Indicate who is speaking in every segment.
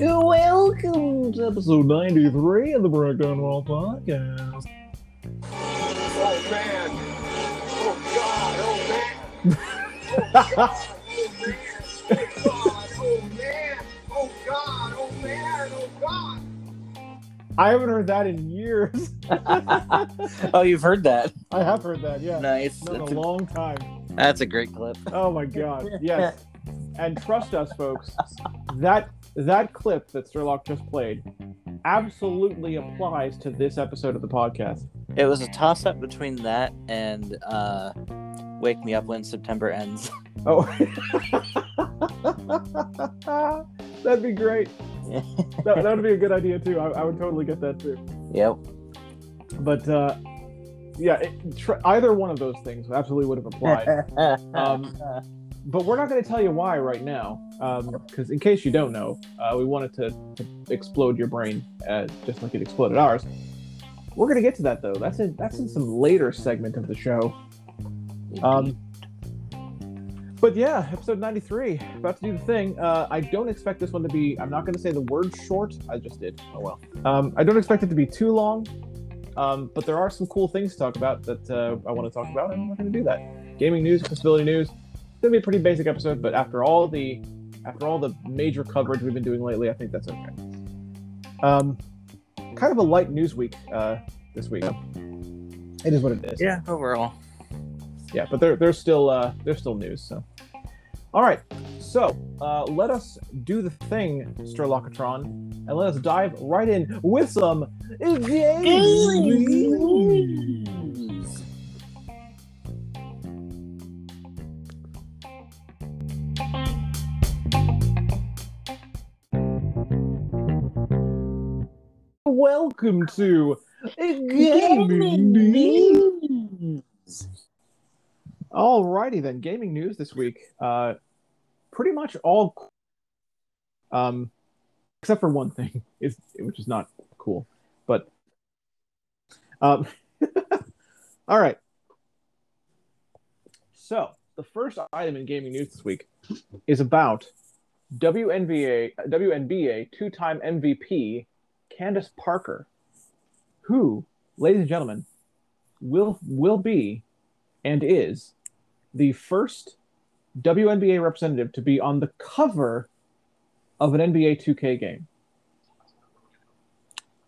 Speaker 1: Welcome to episode 93 of the Breakdown Wall Podcast.
Speaker 2: Oh man! Oh god! Oh man! Oh god! Oh man! Oh god! Oh man! Oh god!
Speaker 1: I haven't heard that in years.
Speaker 3: oh, you've heard that.
Speaker 1: I have heard that, yeah.
Speaker 3: Nice.
Speaker 1: Not in
Speaker 3: That's
Speaker 1: a
Speaker 3: a,
Speaker 1: long time.
Speaker 3: that's a great clip.
Speaker 1: Oh my god. Yes. And trust us, folks, that that clip that Sturlock just played absolutely applies to this episode of the podcast.
Speaker 3: It was a toss up between that and uh, Wake Me Up When September Ends.
Speaker 1: Oh. That'd be great. That, that would be a good idea too. I, I would totally get that too.
Speaker 3: yep.
Speaker 1: But uh, yeah, it, tr- either one of those things absolutely would have applied. Um, but we're not going to tell you why right now, because in case you don't know, uh, we wanted to, to explode your brain uh, just like it exploded ours. We're going to get to that though. That's in that's in some later segment of the show. Um, but yeah, episode 93, about to do the thing. Uh, I don't expect this one to be, I'm not going to say the word short. I just did. Oh well. Um, I don't expect it to be too long, um, but there are some cool things to talk about that uh, I want to talk about, and we're going to do that. Gaming news, accessibility news. It's going to be a pretty basic episode, but after all the after all the major coverage we've been doing lately, I think that's okay. Um, kind of a light news week uh, this week. It is what it is
Speaker 3: yeah, overall.
Speaker 1: yeah, but there, there's still uh, there's still news. So, all right. So uh, let us do the thing, Sturlockatron, and let us dive right in with some Welcome to gaming news. Alrighty then, gaming news this week. Uh, pretty much all, um, except for one thing, is which is not cool, but um, all right. So the first item in gaming news this week is about WNBA WNBA two-time MVP Candace Parker, who, ladies and gentlemen, will will be and is the first WNBA representative to be on the cover of an NBA 2K game.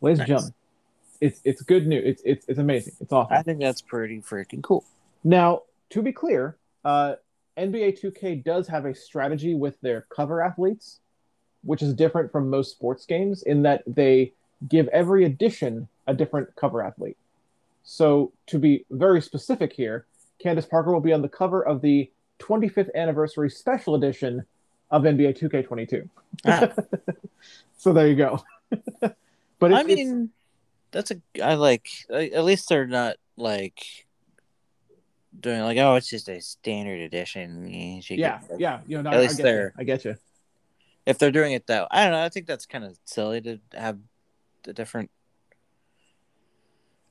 Speaker 1: Ladies and gentlemen, it's it's good news. It's it's it's amazing. It's awesome.
Speaker 3: I think that's pretty freaking cool.
Speaker 1: Now, to be clear, uh, NBA 2K does have a strategy with their cover athletes, which is different from most sports games in that they give every edition a different cover athlete. So, to be very specific here, Candace Parker will be on the cover of the 25th anniversary special edition of NBA 2K22.
Speaker 3: Ah,
Speaker 1: So there you go. but it's,
Speaker 3: I mean, that's a. I like. At least they're not like doing like, oh, it's just a standard edition. You
Speaker 1: yeah, yeah, you know,
Speaker 3: At
Speaker 1: I, I
Speaker 3: least
Speaker 1: get
Speaker 3: they're-
Speaker 1: I get you.
Speaker 3: If they're doing it though, I don't know. I think that's kind of silly to have the different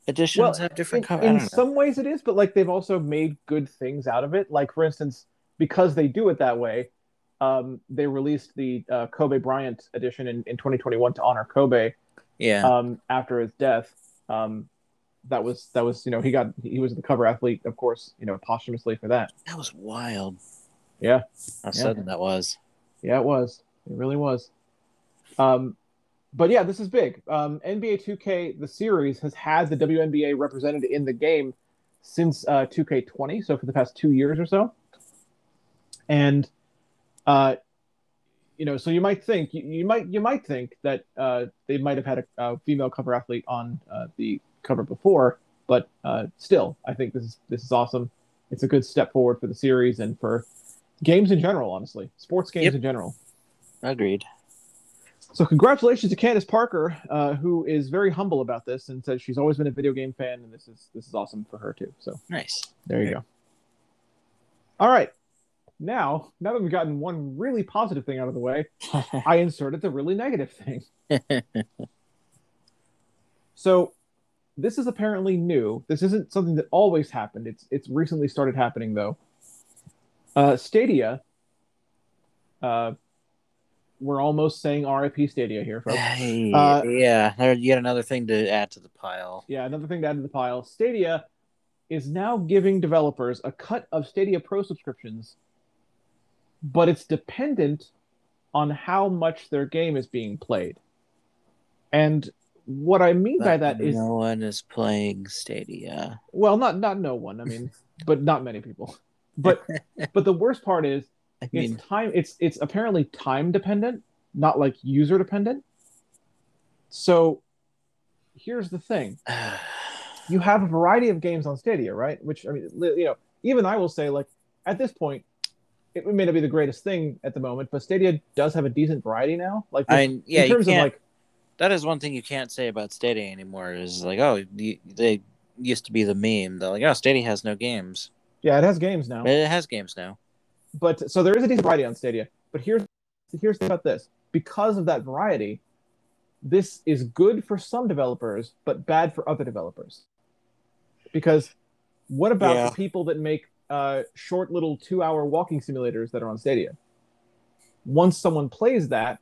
Speaker 3: editions
Speaker 1: Well,
Speaker 3: have different
Speaker 1: in, in
Speaker 3: know.
Speaker 1: some ways it is but like they've also made good things out of it like for instance because they do it that way um, they released the uh, kobe bryant edition in, in 2021 to honor kobe
Speaker 3: Yeah.
Speaker 1: um, after his death um, that was that was you know he got he was the cover athlete of course you know posthumously for that
Speaker 3: That was wild.
Speaker 1: Yeah.
Speaker 3: How sudden that was.
Speaker 1: yeah it was it really was um, but yeah this is big. Um, nba 2k the series has had the WNBA represented in the game since uh, 2k20 so for the past two years or so. And uh, you know so you might think you, you might you might think that uh, they might have had a, a female cover athlete on uh, the cover before but uh, still i think this is this is awesome. It's a good step forward for the series and for games in general honestly. Sports games
Speaker 3: Yep.
Speaker 1: in general.
Speaker 3: Agreed.
Speaker 1: So congratulations to Candace Parker, uh, who is very humble about this and says she's always been a video game fan, and this is this is awesome for her too. So
Speaker 3: Nice.
Speaker 1: there you go. All right, now now that we've gotten one really positive thing out of the way, I inserted the really negative thing. So this is apparently new. This isn't something that always happened. It's it's recently started happening though. Uh, Stadia Uh, we're almost saying RIP Stadia here, folks. Uh,
Speaker 3: yeah, there's yet another thing to add to the pile.
Speaker 1: Yeah, another thing to add to the pile. Stadia is now giving developers a cut of Stadia Pro subscriptions, but it's dependent on how much their game is being played. And what I mean by
Speaker 3: But
Speaker 1: that is
Speaker 3: no one is playing Stadia.
Speaker 1: well, not not no one. I mean, but not many people. But but the worst part is
Speaker 3: I
Speaker 1: it's time it's it's apparently time dependent not like user dependent so here's the thing you have a variety of games on stadia right which i mean you know even i will say like at this point it may not be the greatest thing at the moment but stadia does have a decent variety now like
Speaker 3: I yeah,
Speaker 1: in terms of like
Speaker 3: that is one thing you can't say about Stadia anymore. Is like, oh, you, they used to be the meme. They're like, oh, Stadia has no games,
Speaker 1: yeah it has games now
Speaker 3: it has games now.
Speaker 1: But so there is a decent variety on Stadia. But here's here's about this: because of that variety, this is good for some developers, but bad for other developers. Because what about
Speaker 3: Yeah.
Speaker 1: the people that make uh, short little two-hour walking simulators that are on Stadia? Once someone plays that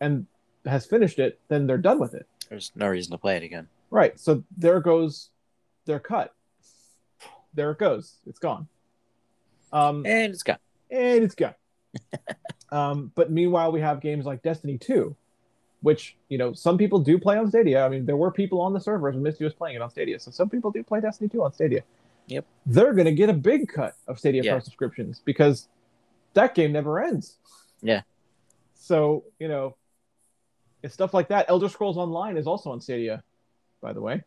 Speaker 1: and has finished it, then they're done with it.
Speaker 3: There's no reason to play it again.
Speaker 1: Right. So there goes their cut. There it goes. It's gone. Um,
Speaker 3: And it's gone.
Speaker 1: And it's gone. um, but meanwhile, we have games like Destiny 2, which you know some people do play on Stadia. I mean, there were people on the servers when Misty was playing it on Stadia, so some people do play Destiny 2 on Stadia.
Speaker 3: Yep.
Speaker 1: They're gonna get a big cut of Stadia
Speaker 3: Yeah.
Speaker 1: Pro subscriptions because that game never ends.
Speaker 3: Yeah.
Speaker 1: So you know, it's stuff like that. Elder Scrolls Online is also on Stadia, by the way.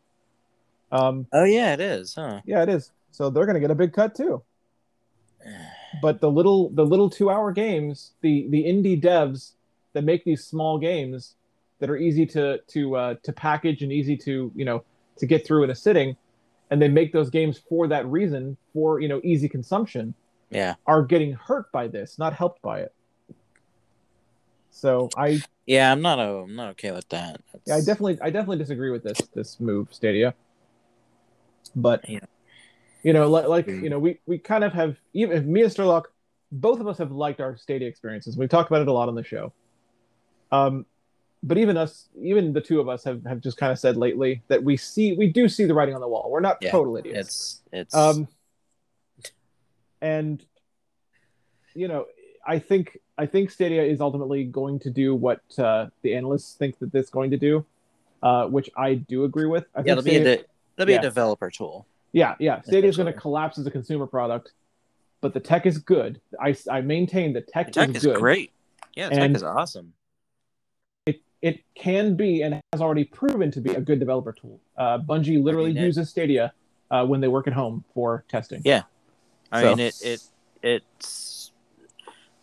Speaker 1: Um,
Speaker 3: Oh yeah, it is, huh?
Speaker 1: yeah, it is. So they're gonna get a big cut too but the little the little two hour games the the indie devs that make these small games that are easy to to uh, to package and easy to you know to get through in a sitting and they make those games for that reason for you know easy consumption
Speaker 3: Yeah,
Speaker 1: are getting hurt by this not helped by it so i
Speaker 3: yeah. I'm not. Oh, I'm not okay with that.
Speaker 1: yeah, i definitely i definitely disagree with this this move stadia but
Speaker 3: Yeah.
Speaker 1: You know like, like
Speaker 3: Mm.
Speaker 1: you know we we kind of have even me and Sturlock, both of us have liked our stadia experiences we've talked about it a lot on the show um but even us even the two of us have, have just kind of said lately that we see we do see the writing on the wall we're not
Speaker 3: Yeah,
Speaker 1: total idiots
Speaker 3: It's it's
Speaker 1: um and you know i think i think stadia is ultimately going to do what uh, the analysts think that it's going to do uh, which i do agree with I
Speaker 3: yeah.
Speaker 1: think
Speaker 3: It'll be a de- it'll be
Speaker 1: yeah.
Speaker 3: a developer tool.
Speaker 1: Yeah yeah stadia is going to collapse as a consumer product but the tech is good i, I maintain the tech,
Speaker 3: The tech
Speaker 1: is
Speaker 3: is
Speaker 1: good
Speaker 3: great. Yeah, the tech is awesome.
Speaker 1: it it can be and has already proven to be a good developer tool uh, bungie literally
Speaker 3: mean, it-
Speaker 1: uses stadia uh, when they work at home for testing
Speaker 3: Yeah. I
Speaker 1: So-
Speaker 3: mean, it it it's.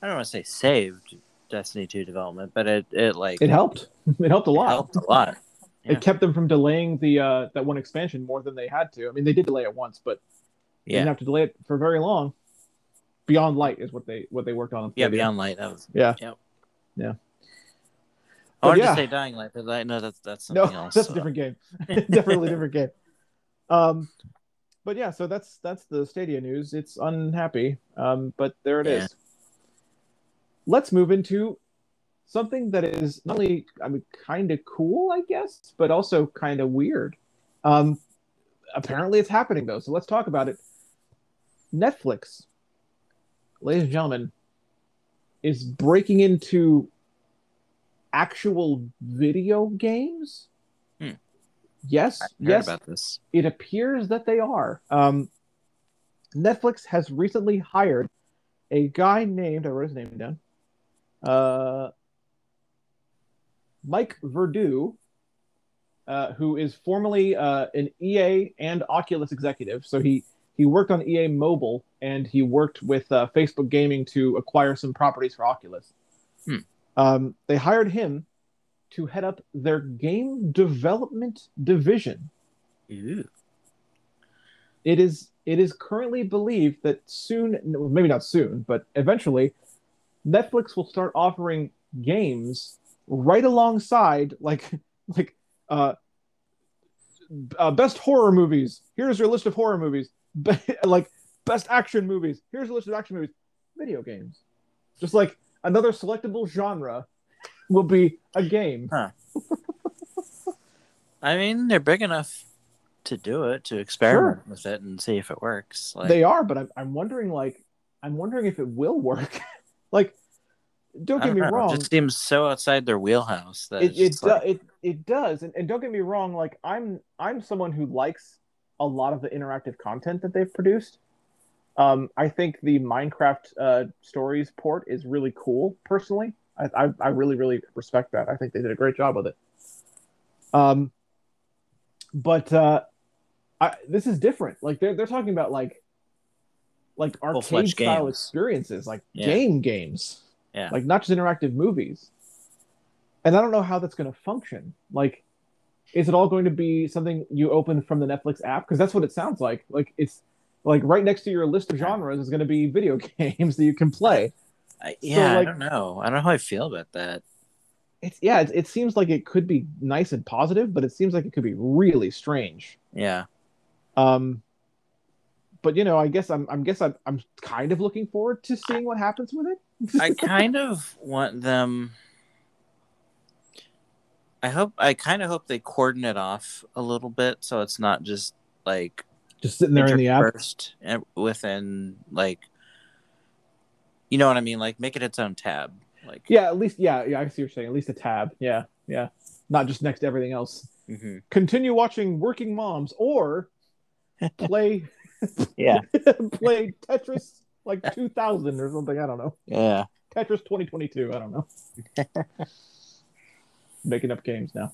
Speaker 3: I don't want to say saved Destiny 2 development, but it it like
Speaker 1: it helped it helped a
Speaker 3: it helped a lot. Yeah.
Speaker 1: it kept them from delaying the uh, that one expansion more than they had to. I mean, they did delay it once, but they didn't have to delay it for very long. Beyond Light is what they what they worked on.
Speaker 3: yeah. Beyond Light, that was
Speaker 1: Yeah.
Speaker 3: Yep.
Speaker 1: Yeah.
Speaker 3: I wanted
Speaker 1: yeah.
Speaker 3: to say Dying Light, but I know that's that's
Speaker 1: No,
Speaker 3: something else.
Speaker 1: that's a different game. Definitely different game. Um, but yeah, so that's that's the Stadia news. It's unhappy, um, but there it is.
Speaker 3: Yeah.
Speaker 1: Let's move into something that is not only I mean kind of cool, I guess, but also kind of weird. Um, apparently, it's happening though. So let's talk about it. Netflix, ladies and gentlemen, is breaking into actual video games.
Speaker 3: Hmm.
Speaker 1: Yes, yes,
Speaker 3: about this.
Speaker 1: it appears that they are. Um, Netflix has recently hired a guy named I wrote his name down. Uh, Mike Verdu, uh, who is formerly uh, an EA and Oculus executive. So he he worked on EA Mobile and he worked with uh, Facebook Gaming to acquire some properties for Oculus.
Speaker 3: Hmm.
Speaker 1: Um, they hired him to head up their game development division it is it is currently believed that soon maybe not soon but eventually netflix will start offering games right alongside like like uh, uh best horror movies here's your list of horror movies like best action movies here's a list of action movies video games just like another selectable genre will be a game.
Speaker 3: I mean, they're big enough to do it, to experiment with it and see if it works. Like,
Speaker 1: they are, but I'm, I'm wondering like I'm wondering if it will work. like, don't get me
Speaker 3: don't know,
Speaker 1: wrong.
Speaker 3: It just seems so outside their wheelhouse that
Speaker 1: it it, do,
Speaker 3: like,
Speaker 1: it it does and, and don't get me wrong like i'm i'm someone who likes a lot of the interactive content that they've produced um i think the minecraft uh stories port is really cool personally I, I i really really respect that i think they did a great job with it um but uh I, this is different like they're, they're talking about like like arcade style
Speaker 3: games.
Speaker 1: experiences like
Speaker 3: Yeah.
Speaker 1: game games
Speaker 3: Yeah.
Speaker 1: like not just interactive movies and i don't know how that's going to function like is it all going to be something you open from the netflix app because that's what it sounds like like it's like right next to your list of genres is going to be video games that you can play
Speaker 3: I, yeah,
Speaker 1: like-
Speaker 3: I don't know. I don't know how I feel about that.
Speaker 1: it's yeah it, it seems like it could be nice and positive but it seems like it could be really strange
Speaker 3: Yeah.
Speaker 1: um but you know i guess i'm i'm guess i'm, I'm kind of looking forward to seeing what happens with it
Speaker 3: I kind of want them. I hope. I kind of hope they cordon it off a little bit, so it's not just like
Speaker 1: just sitting there in the app
Speaker 3: and within like. You know what I mean? Like make it its own tab. Like
Speaker 1: yeah at least yeah yeah i see what you're saying at least a tab yeah yeah not just next to everything else
Speaker 3: Mhm.
Speaker 1: continue watching Working Moms or play
Speaker 3: Yeah.
Speaker 1: play Tetris like 2000 or something. I don't know.
Speaker 3: Yeah.
Speaker 1: Tetris 2022. I don't know. Making up games now.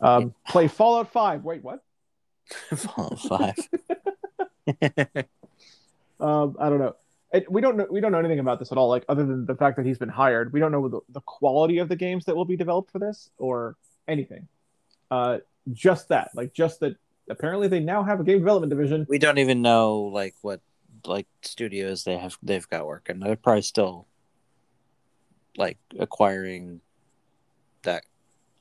Speaker 1: Um, play Fallout 5. Wait, what?
Speaker 3: Fallout Five.
Speaker 1: Um, I don't know. It, we don't know. We don't know anything about this at all. Like other than the fact that he's been hired, we don't know the, the quality of the games that will be developed for this or anything. Uh, just that, like just that. Apparently, they now have a game development division.
Speaker 3: we don't even know like what like studios they have they've got working. They're probably still like acquiring that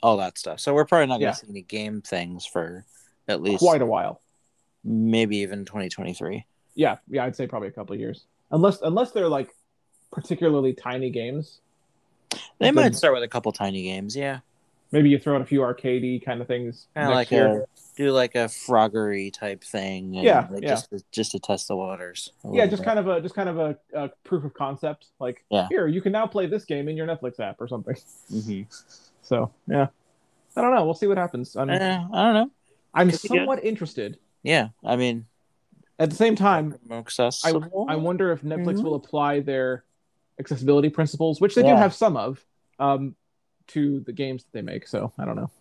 Speaker 3: all that stuff. So we're probably not
Speaker 1: Yeah.
Speaker 3: gonna see any game things for at least
Speaker 1: Quite a while.
Speaker 3: maybe even 2023.
Speaker 1: Yeah, yeah, I'd say probably a couple of years. Unless unless they're like particularly tiny games.
Speaker 3: They might start with a couple tiny games, yeah.
Speaker 1: Maybe you throw out a few arcadey kind of things
Speaker 3: Kind of
Speaker 1: next
Speaker 3: like
Speaker 1: year.
Speaker 3: a do like a froggery type thing. and,
Speaker 1: Yeah,
Speaker 3: like,
Speaker 1: yeah.
Speaker 3: Just to, just to test the waters.
Speaker 1: yeah, just
Speaker 3: bit.
Speaker 1: kind of a just kind of a, a proof of concept. Like
Speaker 3: Yeah.
Speaker 1: here, you can now play this game in your Netflix app or something.
Speaker 3: Mhm.
Speaker 1: So yeah, I don't know. We'll see what happens. I'm
Speaker 3: Eh, I don't know.
Speaker 1: I'm
Speaker 3: could
Speaker 1: somewhat interested.
Speaker 3: Yeah, I mean,
Speaker 1: At the same time,
Speaker 3: accessible.
Speaker 1: I wonder if Netflix
Speaker 3: Mhm.
Speaker 1: will apply their accessibility principles, which they do have some of, um, to the games that they make. So I don't know.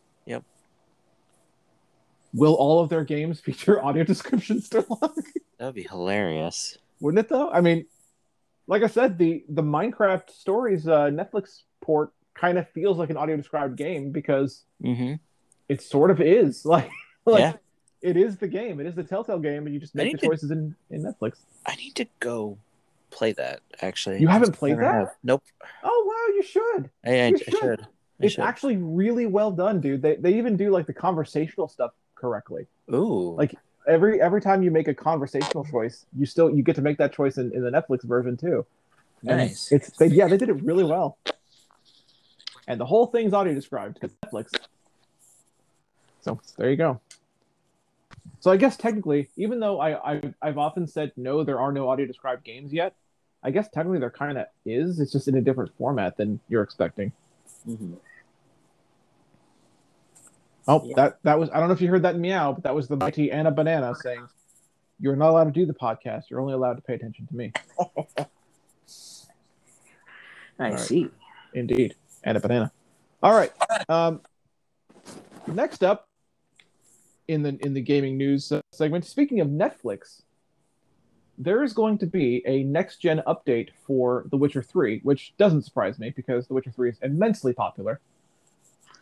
Speaker 1: Will all of their games feature audio descriptions still?
Speaker 3: that would be hilarious.
Speaker 1: Wouldn't it though? I mean, like I said, the the Minecraft Stories uh, Netflix port kind of feels like an audio described game because
Speaker 3: Mm-hmm.
Speaker 1: it sort of is like like
Speaker 3: Yeah.
Speaker 1: it is the game. It is the Telltale game, and you just make the
Speaker 3: to-
Speaker 1: choices in in Netflix.
Speaker 3: I need to go play that. Actually,
Speaker 1: You haven't played that?
Speaker 3: have. Nope.
Speaker 1: Oh wow, you should.
Speaker 3: I, I,
Speaker 1: You
Speaker 3: I
Speaker 1: should.
Speaker 3: should. I
Speaker 1: It's
Speaker 3: should.
Speaker 1: actually really well done, dude. They they even do like the conversational stuff correctly.
Speaker 3: Ooh.
Speaker 1: like- Every every time you make a conversational choice, you still you get to make that choice in, in the Netflix version too. And
Speaker 3: nice.
Speaker 1: It's they, yeah, they did it really well. And the whole thing's audio described because Netflix. So there you go. So I guess technically, even though I, I I've often said no, there are no audio described games yet. I guess technically there kind of is. It's just in a different format than you're expecting.
Speaker 3: Mhm.
Speaker 1: Oh,
Speaker 3: Yeah.
Speaker 1: that that was I don't know if you heard that meow, but that was the mighty Anna Banana saying, "You're not allowed to do the podcast. You're only allowed to pay attention to me."
Speaker 3: I
Speaker 1: right.
Speaker 3: see.
Speaker 1: Indeed, Anna Banana. All right. Um, next up in the in the gaming news uh, segment, speaking of Netflix, there is going to be a next gen update for The Witcher Three, which doesn't surprise me because The Witcher Three is immensely popular.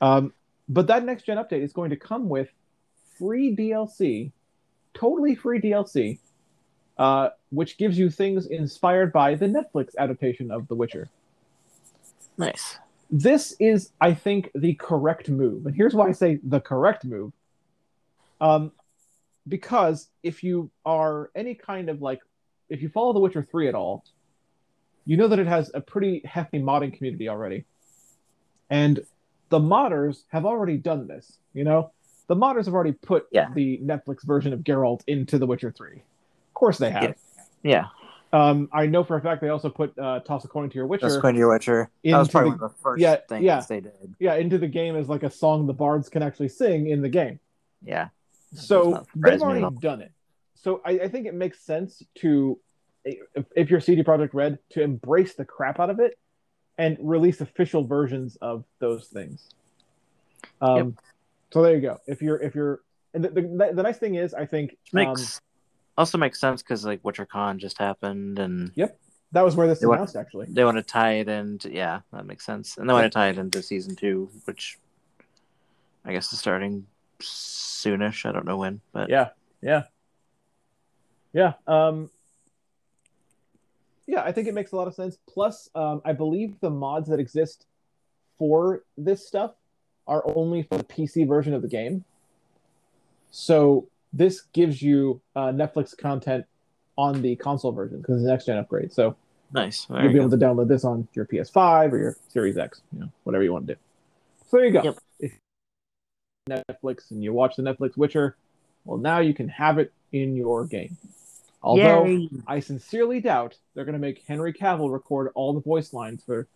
Speaker 1: Um, but that next gen update is going to come with free DLC, totally free DLC, uh, which gives you things inspired by the Netflix adaptation of The Witcher
Speaker 3: Nice.
Speaker 1: this is, I think, the correct move. And here's why I say the correct move. Um, because if you are any kind of like, if you follow The Witcher 3 at all, you know that it has a pretty hefty modding community already. And the modders have already done this, you know? The modders have already put
Speaker 3: Yeah.
Speaker 1: the Netflix version of Geralt into The Witcher 3. Of course they have.
Speaker 3: Yeah. Yeah,
Speaker 1: Um, I know for a fact they also put uh, Toss a Coin to Your Witcher
Speaker 3: that's Queen Your Witcher. That was probably
Speaker 1: the-
Speaker 3: one of the first
Speaker 1: yeah,
Speaker 3: things
Speaker 1: yeah.
Speaker 3: they did.
Speaker 1: yeah, into the game as like a song the bards can actually sing in the game.
Speaker 3: Yeah,
Speaker 1: So they've already done it. So I, I think it makes sense to, if, if you're CD Projekt Red, to embrace the crap out of it and release official versions of those things. Um, So there you go. If you're if you're and the, the, the nice thing is, I think
Speaker 3: makes
Speaker 1: um,
Speaker 3: also makes sense because like WitcherCon just happened, and yep,
Speaker 1: that was where this
Speaker 3: They want-
Speaker 1: announced actually.
Speaker 3: they want to tie it into yeah, that makes sense, and they want to tie it into season two, which I guess is starting soonish. I don't know when, but
Speaker 1: Yeah, yeah, yeah. Um, yeah, I think it makes a lot of sense. Plus, um, I believe the mods that exist for this stuff are only for the PC version of the game. So this gives you uh, Netflix content on the console version because it's an next gen upgrade. So
Speaker 3: nice. There
Speaker 1: you'll be
Speaker 3: you
Speaker 1: able to download this on your PS5 or your Series X, you know, whatever you want to do. So there you go.
Speaker 3: Yep.
Speaker 1: If Netflix and you watch the Netflix Witcher, well, now you can have it in your game.
Speaker 3: Go.
Speaker 1: Although
Speaker 3: Yay.
Speaker 1: I sincerely doubt they're going to make Henry Cavill record all the voice lines for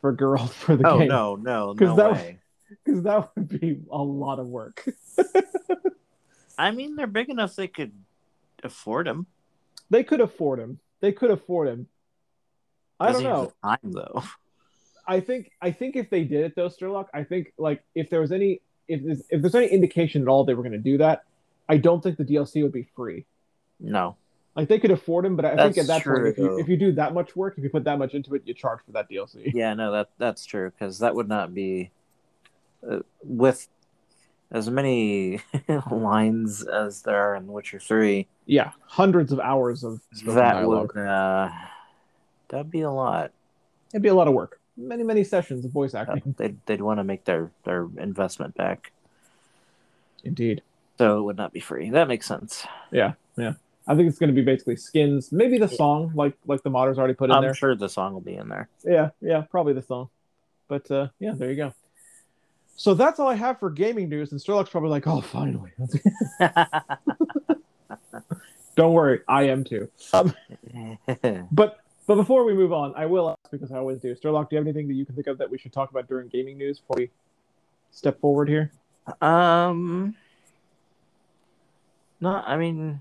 Speaker 1: for Geralt for the
Speaker 3: oh
Speaker 1: game
Speaker 3: no, no,
Speaker 1: 'Cause
Speaker 3: no
Speaker 1: that-
Speaker 3: way.
Speaker 1: because that would be a lot of work.
Speaker 3: I mean, they're big enough they could afford them.
Speaker 1: they could afford him. They could afford him. I don't know.
Speaker 3: Time though.
Speaker 1: I think I think if they did it though, Sturlock, I think like if there was any if there's, if there's any indication at all they were going to do that, I don't think the DLC would be free.
Speaker 3: No.
Speaker 1: Like they could afford him, but I think at that point, if you if you do that much work, if you put that much into it, you charge for that DLC.
Speaker 3: Yeah, no, that that's true because that would not be uh, with as many lines as there are in Witcher Three.
Speaker 1: Yeah, hundreds of hours of
Speaker 3: That
Speaker 1: dialogue.
Speaker 3: would uh, that'd be a lot.
Speaker 1: It'd be a lot of work. Many many sessions of voice
Speaker 3: Uh,
Speaker 1: acting.
Speaker 3: they'd they'd want to make their their investment back,
Speaker 1: Indeed.
Speaker 3: so it would not be free. That makes sense.
Speaker 1: Yeah, yeah. I think it's going to be basically skins, maybe the song, like like the modders already put in there.
Speaker 3: I'm sure the song will be in there.
Speaker 1: Yeah, yeah, probably the song. But uh, yeah, there you go. So that's all I have for gaming news, and Sterlock's probably like, "Oh, finally." Don't worry, I am too. Um, but but before we move on, I will ask because I always do. Sterlock, do you have anything that you can think of that we should talk about during gaming news before we step forward here?
Speaker 3: Um, no, I mean,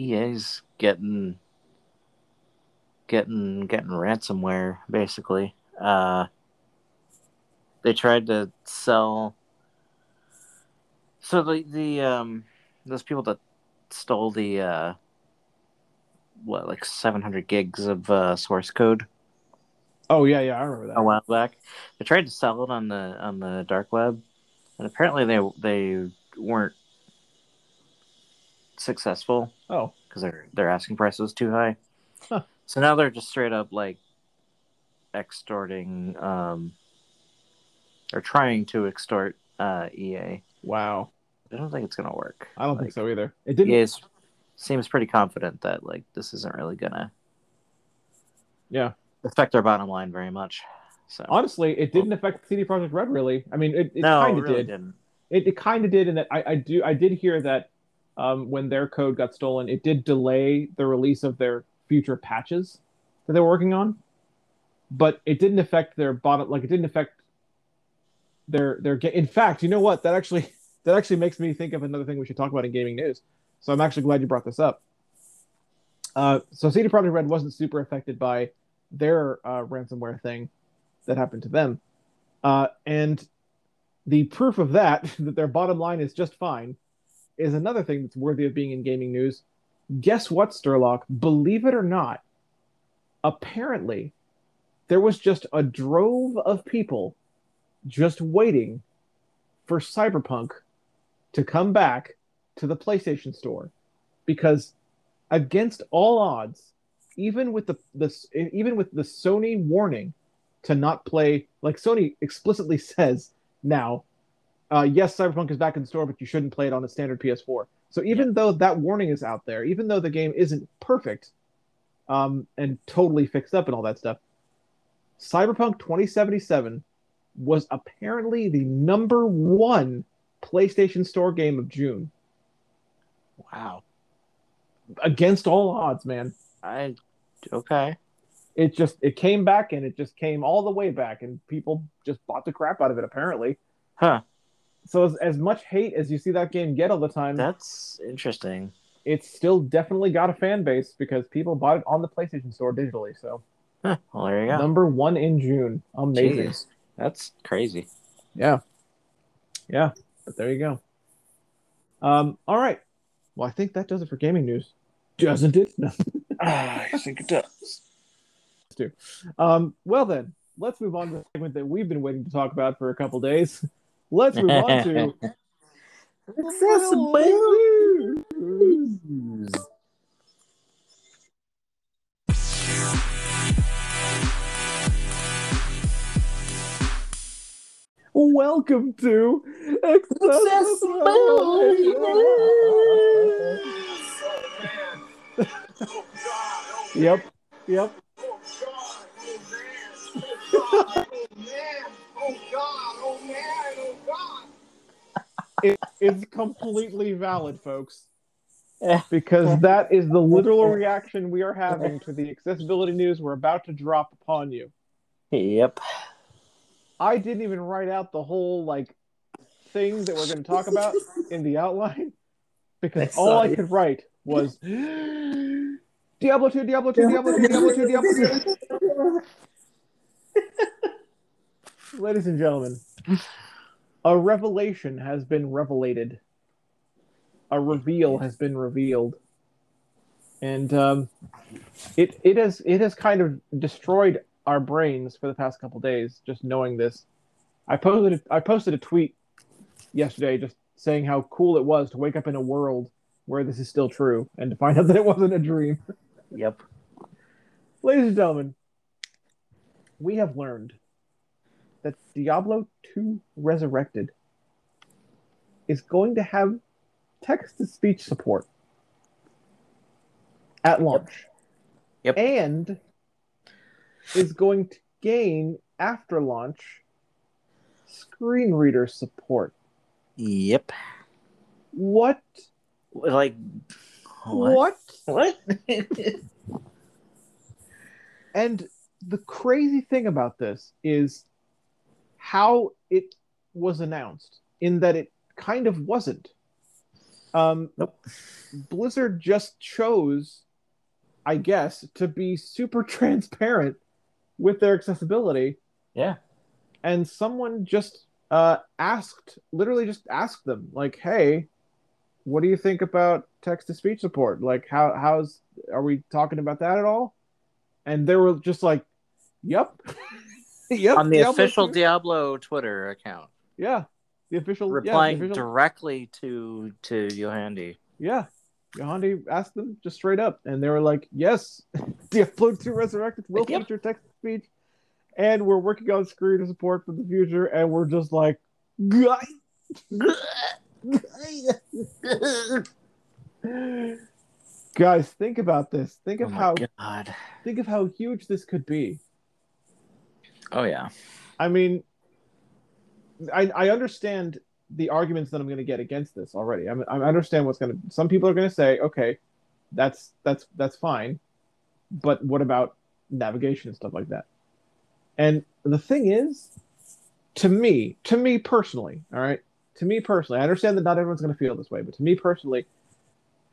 Speaker 3: EA's getting getting getting ransomware basically. Uh, they tried to sell. So the the um those people that stole the uh what like 700 gigs of uh, source code
Speaker 1: Oh yeah, yeah, I remember that.
Speaker 3: a while back. They tried to sell it on the on the dark web, and apparently they they weren't successful
Speaker 1: Oh,
Speaker 3: because their their asking price was too high.
Speaker 1: Huh.
Speaker 3: So now they're just straight up like extorting, um, or trying to extort uh, EA.
Speaker 1: wow.
Speaker 3: I don't think it's gonna work.
Speaker 1: I don't
Speaker 3: Like,
Speaker 1: think so either. It didn't.
Speaker 3: EA seems pretty confident that like this isn't really gonna
Speaker 1: Yeah.
Speaker 3: affect their bottom line very much. So
Speaker 1: Honestly, it didn't affect CD Projekt Red really. I mean, it, it
Speaker 3: no,
Speaker 1: kind of
Speaker 3: really
Speaker 1: did.
Speaker 3: didn't.
Speaker 1: It, it kind of did and that I, I do I did hear that um, when their code got stolen, it did delay the release of their future patches that they were working on, but it didn't affect their bottom. Like it didn't affect their their. In fact, you know what? That actually that actually makes me think of another thing we should talk about in gaming news. So I'm actually glad you brought this up. Uh, so CD Projekt Red wasn't super affected by their uh, ransomware thing that happened to them, uh, and the proof of that that their bottom line is just fine is another thing that's worthy of being in gaming news. Guess what, Sturlock? Believe it or not, apparently there was just a drove of people just waiting for Cyberpunk to come back to the PlayStation Store because against all odds, even with the this even with the Sony warning to not play like Sony explicitly says now, uh, yes, Cyberpunk is back in the store, but you shouldn't play it on a standard PS4. So even though that warning is out there, even though the game isn't perfect, um, and totally fixed up and all that stuff. Cyberpunk 2077 was apparently the number one PlayStation Store game of June
Speaker 3: Wow.
Speaker 1: against all odds, man.
Speaker 3: I okay.
Speaker 1: It just it came back and it just came all the way back, and people just bought the crap out of it. Apparently,
Speaker 3: Huh.
Speaker 1: So as, as much hate as you see that game get all the time,
Speaker 3: That's interesting.
Speaker 1: it's still definitely got a fan base because people bought it on the PlayStation Store digitally. So
Speaker 3: Huh. Well, there you go.
Speaker 1: number one in June, amazing.
Speaker 3: Jeez. That's crazy.
Speaker 1: Yeah, yeah. But there you go. Um, all right. Well, I think that does it for gaming news, doesn't it? No.
Speaker 3: I think it does.
Speaker 1: Um, well then, let's move on to the segment that we've been waiting to talk about for a couple days. Let's move on to Accessibility. Welcome to.
Speaker 2: Oh
Speaker 1: Yep, yep.
Speaker 2: Oh God. Oh man. Oh God. Oh man. Oh man. Oh God.
Speaker 1: It, it's completely valid, folks,
Speaker 3: eh.
Speaker 1: because eh. that is the literal eh. reaction we are having to the accessibility news we're about to drop upon you.
Speaker 3: Yep.
Speaker 1: I didn't even write out the whole like thing that we're going to talk about in the outline because
Speaker 3: I
Speaker 1: all I
Speaker 3: you.
Speaker 1: could write was Diablo 2, Diablo 2, Diablo 2, Diablo 2, Diablo 2. Ladies and gentlemen, a revelation has been revelated. A reveal has been revealed. And um, it it has it has kind of destroyed our brains for the past couple days just knowing this. I posted I posted a tweet yesterday just saying how cool it was to wake up in a world where this is still true and to find out that it wasn't a dream.
Speaker 3: Yep.
Speaker 1: Ladies and gentlemen, we have learned that Diablo 2 Resurrected is going to have text to speech support at launch.
Speaker 3: Yep.
Speaker 1: And is going to gain after launch screen reader support.
Speaker 3: Yep.
Speaker 1: What?
Speaker 3: Like
Speaker 1: What?
Speaker 3: What?
Speaker 1: And the crazy thing about this is how it was announced, in that it kind of wasn't. Um,
Speaker 3: Nope.
Speaker 1: Blizzard just chose, I guess, to be super transparent with their accessibility,
Speaker 3: yeah.
Speaker 1: and someone just uh, asked, literally just asked them, like, "Hey, what do you think about text to speech support? Like, how how's are we talking about that at all?" And they were just like, "Yep, yep."
Speaker 3: On the
Speaker 1: Diablo
Speaker 3: official
Speaker 1: 2."
Speaker 3: Diablo Twitter account,
Speaker 1: yeah, the official yeah, the
Speaker 3: replying
Speaker 1: official-
Speaker 3: directly to to Yohandi.
Speaker 1: Yeah. Yohandi asked them just straight up, and they were like, "Yes, Diablo 2 Resurrected will
Speaker 3: Yep.
Speaker 1: feature text speech, and we're working on screen support for the future." And we're just like, "Guy." Guys, think about this. Think
Speaker 3: oh
Speaker 1: of
Speaker 3: my
Speaker 1: how
Speaker 3: god.
Speaker 1: think of how huge this could be.
Speaker 3: Oh yeah.
Speaker 1: I mean, I I understand the arguments that I'm going to get against this already. I, mean, I understand what's going to. Some people are going to say, okay, that's that's that's fine, but what about navigation and stuff like that? And the thing is, to me, to me personally, all right, to me personally, I understand that not everyone's going to feel this way, but to me personally,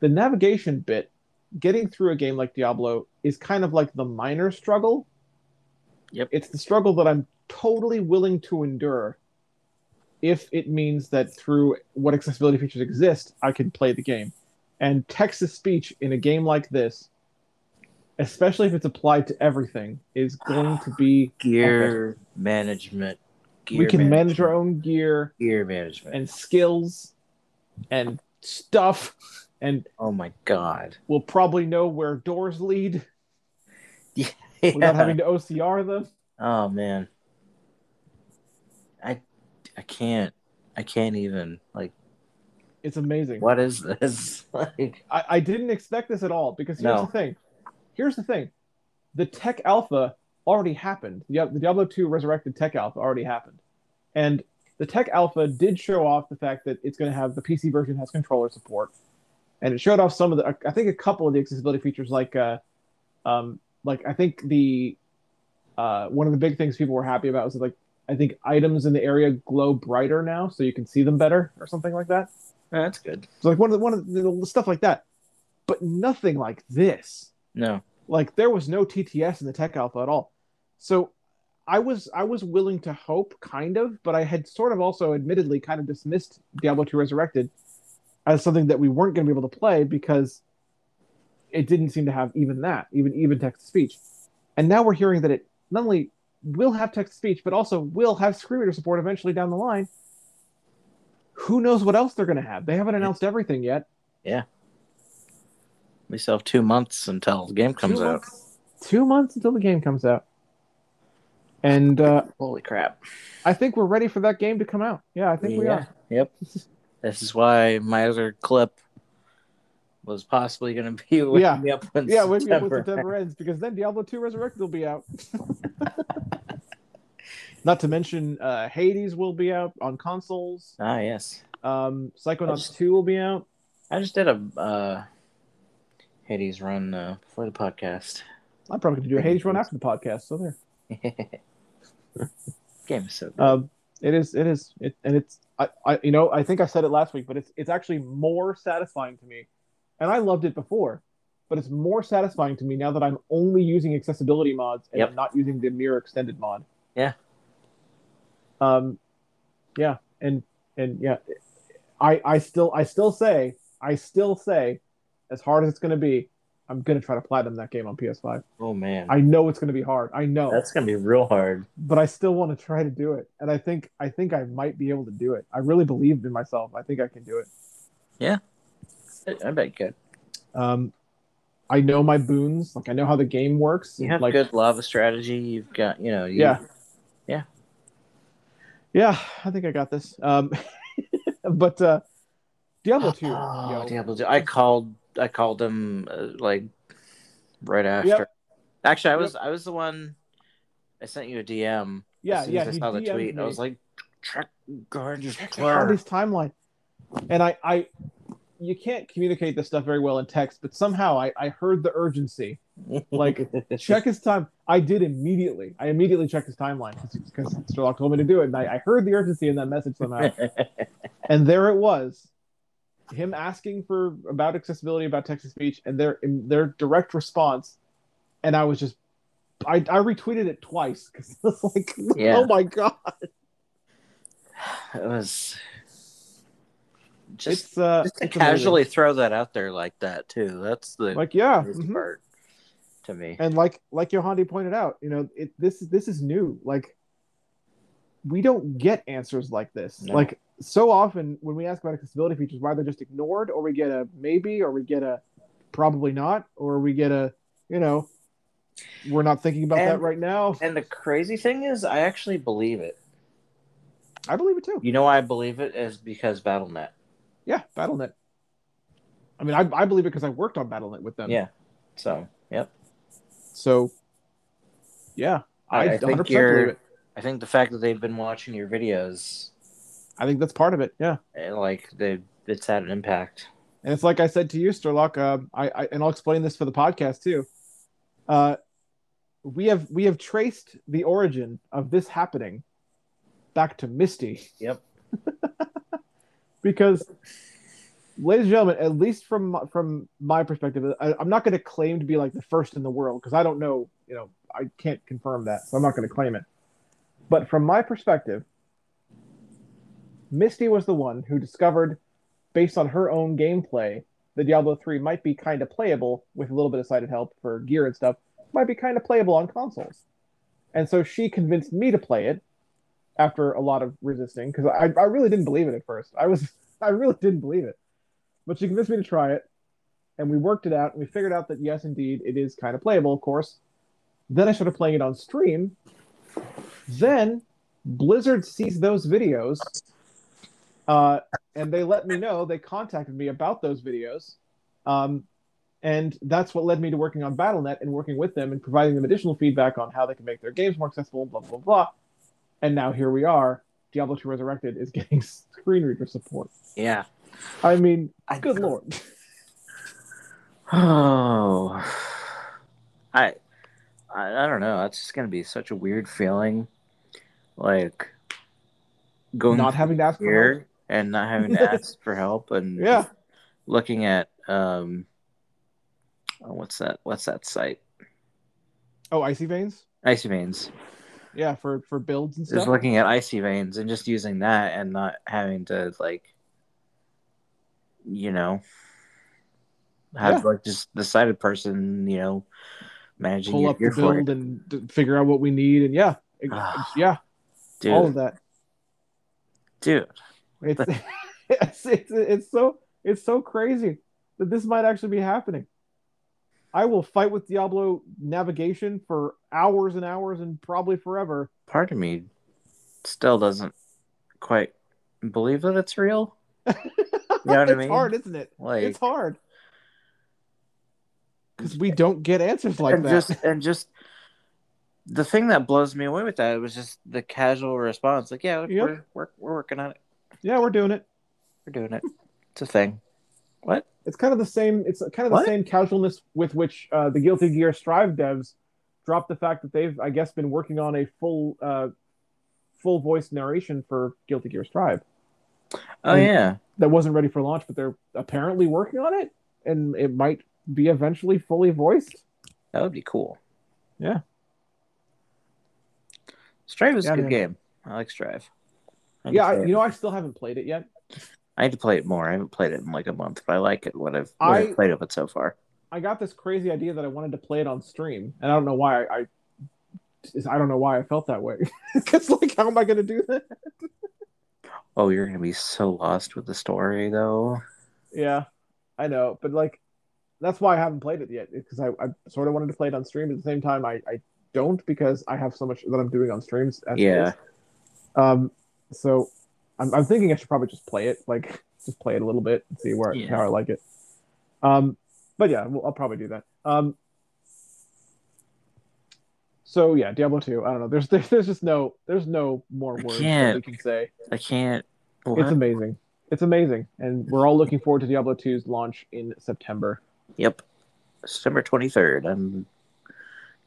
Speaker 1: the navigation bit, getting through a game like Diablo, is kind of like the minor struggle.
Speaker 3: Yep.
Speaker 1: It's the struggle that I'm totally willing to endure if it means that through what accessibility features exist, I can play the game. And text to speech in a game like this, especially if it's applied to everything, is going to be
Speaker 3: Gear management. Gear
Speaker 1: we can manage
Speaker 3: management.
Speaker 1: our own gear
Speaker 3: gear management.
Speaker 1: and skills and stuff, and
Speaker 3: oh my god.
Speaker 1: we'll probably know where doors lead
Speaker 3: Yeah.
Speaker 1: Without having to OCR them.
Speaker 3: Oh man. I I can't I can't even like
Speaker 1: It's amazing.
Speaker 3: what is this? like
Speaker 1: I, I didn't expect this at all because here's
Speaker 3: No.
Speaker 1: the thing. here's the thing: the tech alpha already happened. The, the Diablo 2 Resurrected tech alpha already happened, and the tech alpha did show off the fact that it's going to have the PC version has controller support, and it showed off some of the I think a couple of the accessibility features like uh, um, like I think the uh, one of the big things people were happy about was like I think items in the area glow brighter now, so you can see them better or something like that.
Speaker 3: Yeah, that's good.
Speaker 1: So like one of the one of the stuff like that, but nothing like this.
Speaker 3: No.
Speaker 1: Like there was no TTS in the tech alpha at all. So I was I was willing to hope, kind of, but I had sort of also admittedly kind of dismissed Diablo 2 Resurrected as something that we weren't going to be able to play because it didn't seem to have even that, even even text to speech. And now we're hearing that it not only will have text to speech, but also will have screen reader support eventually down the line. Who knows what else they're going to have? They haven't announced everything yet.
Speaker 3: Yeah. We still have two months until the game comes
Speaker 1: two
Speaker 3: out.
Speaker 1: Months, two months until the game comes out. And uh,
Speaker 3: Holy crap.
Speaker 1: I think we're ready for that game to come out. Yeah, I think we are.
Speaker 3: Yep. this is why my other clip was possibly going to be waking
Speaker 1: Yeah.
Speaker 3: me up when
Speaker 1: Yeah, when, when
Speaker 3: September.
Speaker 1: September ends, because then Diablo 2 Resurrected will be out. Not to mention, uh, Hades will be out on consoles.
Speaker 3: Ah, yes.
Speaker 1: Um, Psychonauts
Speaker 3: That's-
Speaker 1: 2 will be out.
Speaker 3: I just did a uh, Hades run uh, before the podcast.
Speaker 1: I'm probably going to do a Hades run after the podcast. So there.
Speaker 3: game is so good.
Speaker 1: Um, it is. It is. It, and it's. I, I. You know. I think I said it last week, but it's. It's actually more satisfying to me, and I loved it before, but it's more satisfying to me now that I'm only using accessibility mods and
Speaker 3: Yep.
Speaker 1: I'm not using the mirror extended mod.
Speaker 3: Yeah.
Speaker 1: Um, yeah, and and yeah, I I still I still say I still say, as hard as it's going to be, I'm going to try to platinum that game on PS5.
Speaker 3: oh man,
Speaker 1: I know it's going to be hard. I know
Speaker 3: that's gonna be real hard.
Speaker 1: but I still want to try to do it. And I think I think I might be able to do it. I really believe in myself. I think I can do it.
Speaker 3: I bet you could.
Speaker 1: Um, I know my boons. Like I know how the game works.
Speaker 3: You have
Speaker 1: like
Speaker 3: good lava strategy. You've got, you know, you,
Speaker 1: Yeah.
Speaker 3: Yeah.
Speaker 1: yeah, I think I got this. Um, but uh, Diablo two.
Speaker 3: Oh. Diablo 2. I called. I called him uh, like right after.
Speaker 1: Yep.
Speaker 3: Actually, I was I was the one. I sent you a DM.
Speaker 1: yeah, yeah.
Speaker 3: I saw the
Speaker 1: DM'd
Speaker 3: tweet.
Speaker 1: me.
Speaker 3: I was like, "Check Guardians
Speaker 1: Check
Speaker 3: Player."
Speaker 1: Hardy's timeline. And I, I, you can't communicate this stuff very well in text, but somehow I, I heard the urgency. Like, check his time. I did immediately. I immediately checked his timeline because Sherlock told me to do it, and I, I heard the urgency in that message somehow. and there it was, him asking for about accessibility, about text to speech, and their in their direct response, and I was just, I, I retweeted it twice because I was like,
Speaker 3: Yeah.
Speaker 1: oh my god,
Speaker 3: it was just
Speaker 1: it's uh,
Speaker 3: just to
Speaker 1: it's amazing.
Speaker 3: casually throw that out there like that too. That's the
Speaker 1: like yeah, mhm.
Speaker 3: part to me.
Speaker 1: and like like Yohandi pointed out, you know, it this this is new. Like we don't get answers like this.
Speaker 3: No.
Speaker 1: Like so often when we ask about accessibility features, we're either just ignored or we get a maybe or we get a probably not or we get a you know we're not thinking about that right now.
Speaker 3: And the crazy thing is, I actually believe it.
Speaker 1: I believe it too.
Speaker 3: You know why I believe it is because BattleNet.
Speaker 1: Yeah, BattleNet. I mean, I, I believe it because I worked on BattleNet with them.
Speaker 3: Yeah. So, yep.
Speaker 1: So, yeah, I,
Speaker 3: I, I
Speaker 1: 100%
Speaker 3: think
Speaker 1: it.
Speaker 3: I think the fact that they've been watching your videos,
Speaker 1: I think that's part of it. Yeah.
Speaker 3: eh, like they, it's had an impact.
Speaker 1: And it's like I said to you, Sterlock. Uh, I, I and I'll explain this for the podcast too. Uh, we have we have traced the origin of this happening back to Misty
Speaker 3: Yep.
Speaker 1: because, ladies and gentlemen, at least from from my perspective, I, I'm not going to claim to be like the first in the world because I don't know. You know, I can't confirm that, so I'm not going to claim it. But from my perspective, Misty was the one who discovered, based on her own gameplay, that Diablo 3 might be kind of playable with a little bit of sighted help for gear and stuff, might be kind of playable on consoles. And so she convinced me to play it after a lot of resisting because I, I really didn't believe it at first. I was I really didn't believe it. But she convinced me to try it and we worked it out and we figured out that yes indeed it is kind of playable, of course. Then I started playing it on stream. Then Blizzard sees those videos uh, and they let me know they contacted me about those videos um, And that's what led me to working on BattleNet and working with them and providing them additional feedback on how they can make their games more accessible, blah, blah, blah. And now here we are. Diablo 2 Resurrected is getting screen reader support.
Speaker 3: Yeah.
Speaker 1: I mean,
Speaker 3: I,
Speaker 1: good lord.
Speaker 3: Oh, I, I, I don't know. That's just gonna be such a weird feeling, like going
Speaker 1: Not having to ask for
Speaker 3: here
Speaker 1: help.
Speaker 3: and not having to ask for help, and
Speaker 1: Yeah.
Speaker 3: looking at um, oh, what's that? What's that site?
Speaker 1: Oh, Icy Veins?
Speaker 3: Icy Veins.
Speaker 1: Yeah, for, for builds and stuff.
Speaker 3: Just looking at Icy Veins and just using that and not having to like, you know, have
Speaker 1: Yeah.
Speaker 3: like just the sighted person, you know, managing
Speaker 1: Pull up the build and d- figure out what we need. And yeah, it-
Speaker 3: Ah.
Speaker 1: yeah,
Speaker 3: Dude,
Speaker 1: all of that.
Speaker 3: dude.
Speaker 1: It's, it's it's it's so it's so crazy that this might actually be happening. I will fight with Diablo navigation for hours and hours and probably forever.
Speaker 3: part of me still doesn't quite believe that it's real.
Speaker 1: You
Speaker 3: know what I
Speaker 1: it's
Speaker 3: mean?
Speaker 1: hard, isn't it?
Speaker 3: Like
Speaker 1: it's hard because we don't get answers like
Speaker 3: and
Speaker 1: that.
Speaker 3: just and just the thing that blows me away with that was just the casual response. Like, yeah,
Speaker 1: Yep.
Speaker 3: we're, we're we're working on it.
Speaker 1: yeah, we're doing it.
Speaker 3: We're doing it. It's a thing. What?
Speaker 1: It's kind of the same. It's kind of
Speaker 3: What?
Speaker 1: the same casualness with which uh, the Guilty Gear Strive devs dropped the fact that they've, I guess, been working on a full, uh, full voice narration for Guilty Gear Strive.
Speaker 3: Oh
Speaker 1: And-
Speaker 3: yeah.
Speaker 1: that wasn't ready for launch, but they're apparently working on it, and it might be eventually fully voiced.
Speaker 3: That would be cool.
Speaker 1: Yeah.
Speaker 3: Strive is
Speaker 1: Yeah,
Speaker 3: a good
Speaker 1: man.
Speaker 3: game. I like Strive. I
Speaker 1: Yeah, I, you know, I still haven't played it yet.
Speaker 3: I need to play it more. I haven't played it in like a month, but I like it. What I've, what I've played of it so far.
Speaker 1: I got this crazy idea that I wanted to play it on stream, and I don't know why. I, I, I don't know why I felt that way. Because like, how am I going to do that?
Speaker 3: Oh, you're gonna be so lost with the story, though.
Speaker 1: Yeah, I know, but like, that's why I haven't played it yet. Because I, I sort of wanted to play it on stream. At the same time, I, I don't because I have so much that I'm doing on streams. as
Speaker 3: Yeah.
Speaker 1: is. Um. So, I'm, I'm thinking I should probably just play it. Like, just play it a little bit and see where
Speaker 3: Yeah.
Speaker 1: how I like it. Um. But yeah, well, I'll probably do that. Um. So yeah, Diablo 2. I don't know. There's there's just no there's no more words that we can say.
Speaker 3: I can't.
Speaker 1: It's amazing. It's amazing, and we're all looking forward to Diablo 2's launch in September.
Speaker 3: Yep. September 23rd. I'm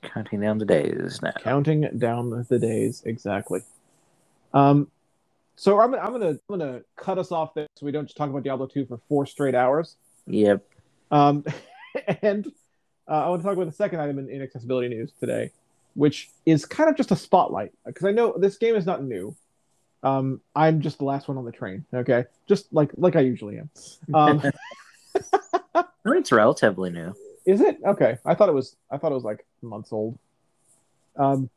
Speaker 3: counting down the days now.
Speaker 1: Counting down the days exactly. Um, so I'm I'm gonna I'm gonna cut us off there so we don't just talk about Diablo 2 for four straight hours.
Speaker 3: Yep.
Speaker 1: Um, and uh, I want to talk about the second item in, in accessibility news today, which is kind of just a spotlight because I know this game is not new. Um, I'm just the last one on the train. Okay, just like like I usually am. Um,
Speaker 3: I it's relatively new.
Speaker 1: Is it okay? I thought it was. I thought it was like months old. Um,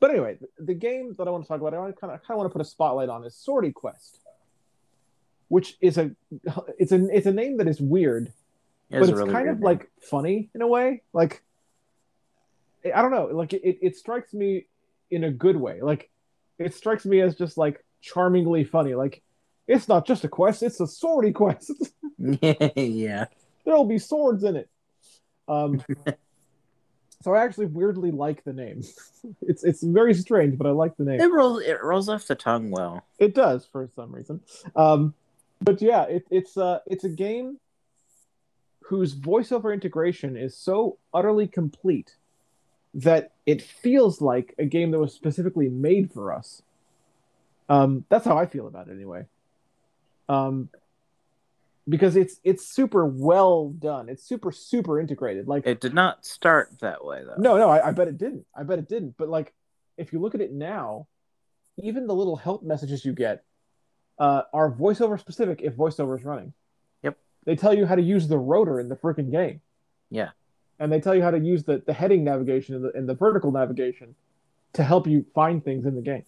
Speaker 1: but anyway, the, game that I want to talk about, I want to kind of kind of want to put a spotlight on is Swordy Quest, which is a it's a it's a name that is weird,
Speaker 3: It
Speaker 1: but
Speaker 3: is
Speaker 1: it's
Speaker 3: really
Speaker 1: kind of
Speaker 3: name.
Speaker 1: like funny in a way. Like I don't know, like it it strikes me in a good way. Like it strikes me as just like charmingly funny. Like it's not just a quest; it's a Swordy Quest.
Speaker 3: yeah.
Speaker 1: there'll be swords in it. Um, so I actually weirdly like the name. It's it's very strange, but I like the name.
Speaker 3: It rolls. It rolls off the tongue well.
Speaker 1: It does for some reason. Um, but yeah, it, it's uh it's a game whose voiceover integration is so utterly complete that it feels like a game that was specifically made for us. Um, that's how I feel about it anyway. Um, because it's it's super well done. It's super super integrated. Like
Speaker 3: It did not start that way though.
Speaker 1: no, no, I, I bet it didn't. I bet it didn't. But like, if you look at it now, even the little help messages you get uh, are voiceover specific if voiceover is running.
Speaker 3: Yep.
Speaker 1: They tell you how to use the rotor in the freaking game.
Speaker 3: Yeah.
Speaker 1: And they tell you how to use the, the heading navigation and the, and the vertical navigation to help you find things in the game.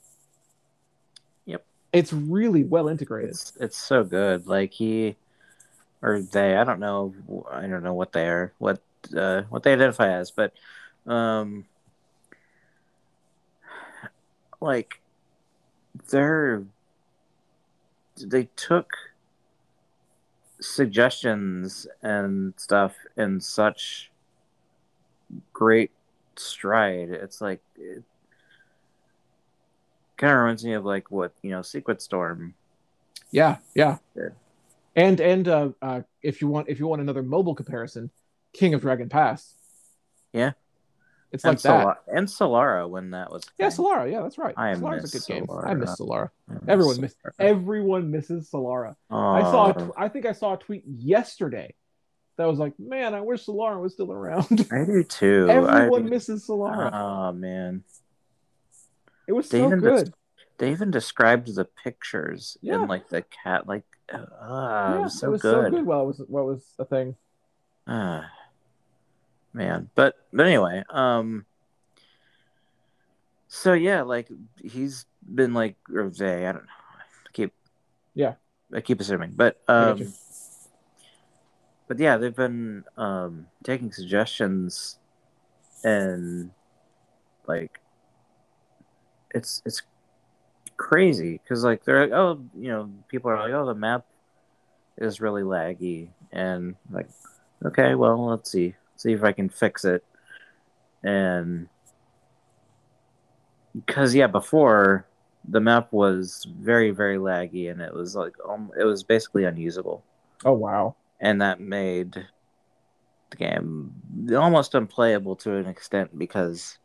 Speaker 3: Yep.
Speaker 1: It's really well integrated.
Speaker 3: It's it's so good. Like he or they. I don't know. I don't know what they are. What uh, what they identify as, but um, like they're they took suggestions and stuff in such great stride. It's like it kind of reminds me of like what you know, Secret Storm.
Speaker 1: Yeah, yeah.
Speaker 3: Yeah.
Speaker 1: And and uh, uh, if you want if you want another mobile comparison, King of Dragon Pass.
Speaker 3: Yeah.
Speaker 1: It's
Speaker 3: and
Speaker 1: like that.
Speaker 3: And Solara when that was.
Speaker 1: Yeah. Solara. Yeah, that's right.
Speaker 3: I
Speaker 1: Solara's
Speaker 3: miss
Speaker 1: a good game.
Speaker 3: Solara.
Speaker 1: I miss Solara.
Speaker 3: I miss
Speaker 1: Everyone miss-
Speaker 3: Solara.
Speaker 1: Everyone misses Solara. I saw. A
Speaker 3: Oh,
Speaker 1: I think I saw a tweet yesterday that was like, "Man, I wish Solara was still around."
Speaker 3: I do too.
Speaker 1: Everyone
Speaker 3: I,
Speaker 1: misses Solara.
Speaker 3: Oh man,
Speaker 1: it was so good.
Speaker 3: They even described the pictures
Speaker 1: Yeah.
Speaker 3: in like the cat, like ah, it
Speaker 1: yeah,
Speaker 3: was so
Speaker 1: it was
Speaker 3: good.
Speaker 1: so good. Well, it was what was a thing.
Speaker 3: Ah, man, but but anyway, um, so yeah, like he's been like or they, I don't know, I keep
Speaker 1: Yeah.
Speaker 3: I keep assuming, but um, but yeah, they've been um taking suggestions and like it's it's crazy because like they're like oh you know people are like oh the map is really laggy and like okay well let's see see if i can fix it and because yeah before the map was very very laggy and it was like um, it was basically unusable
Speaker 1: Oh wow.
Speaker 3: and that made the game almost unplayable to an extent because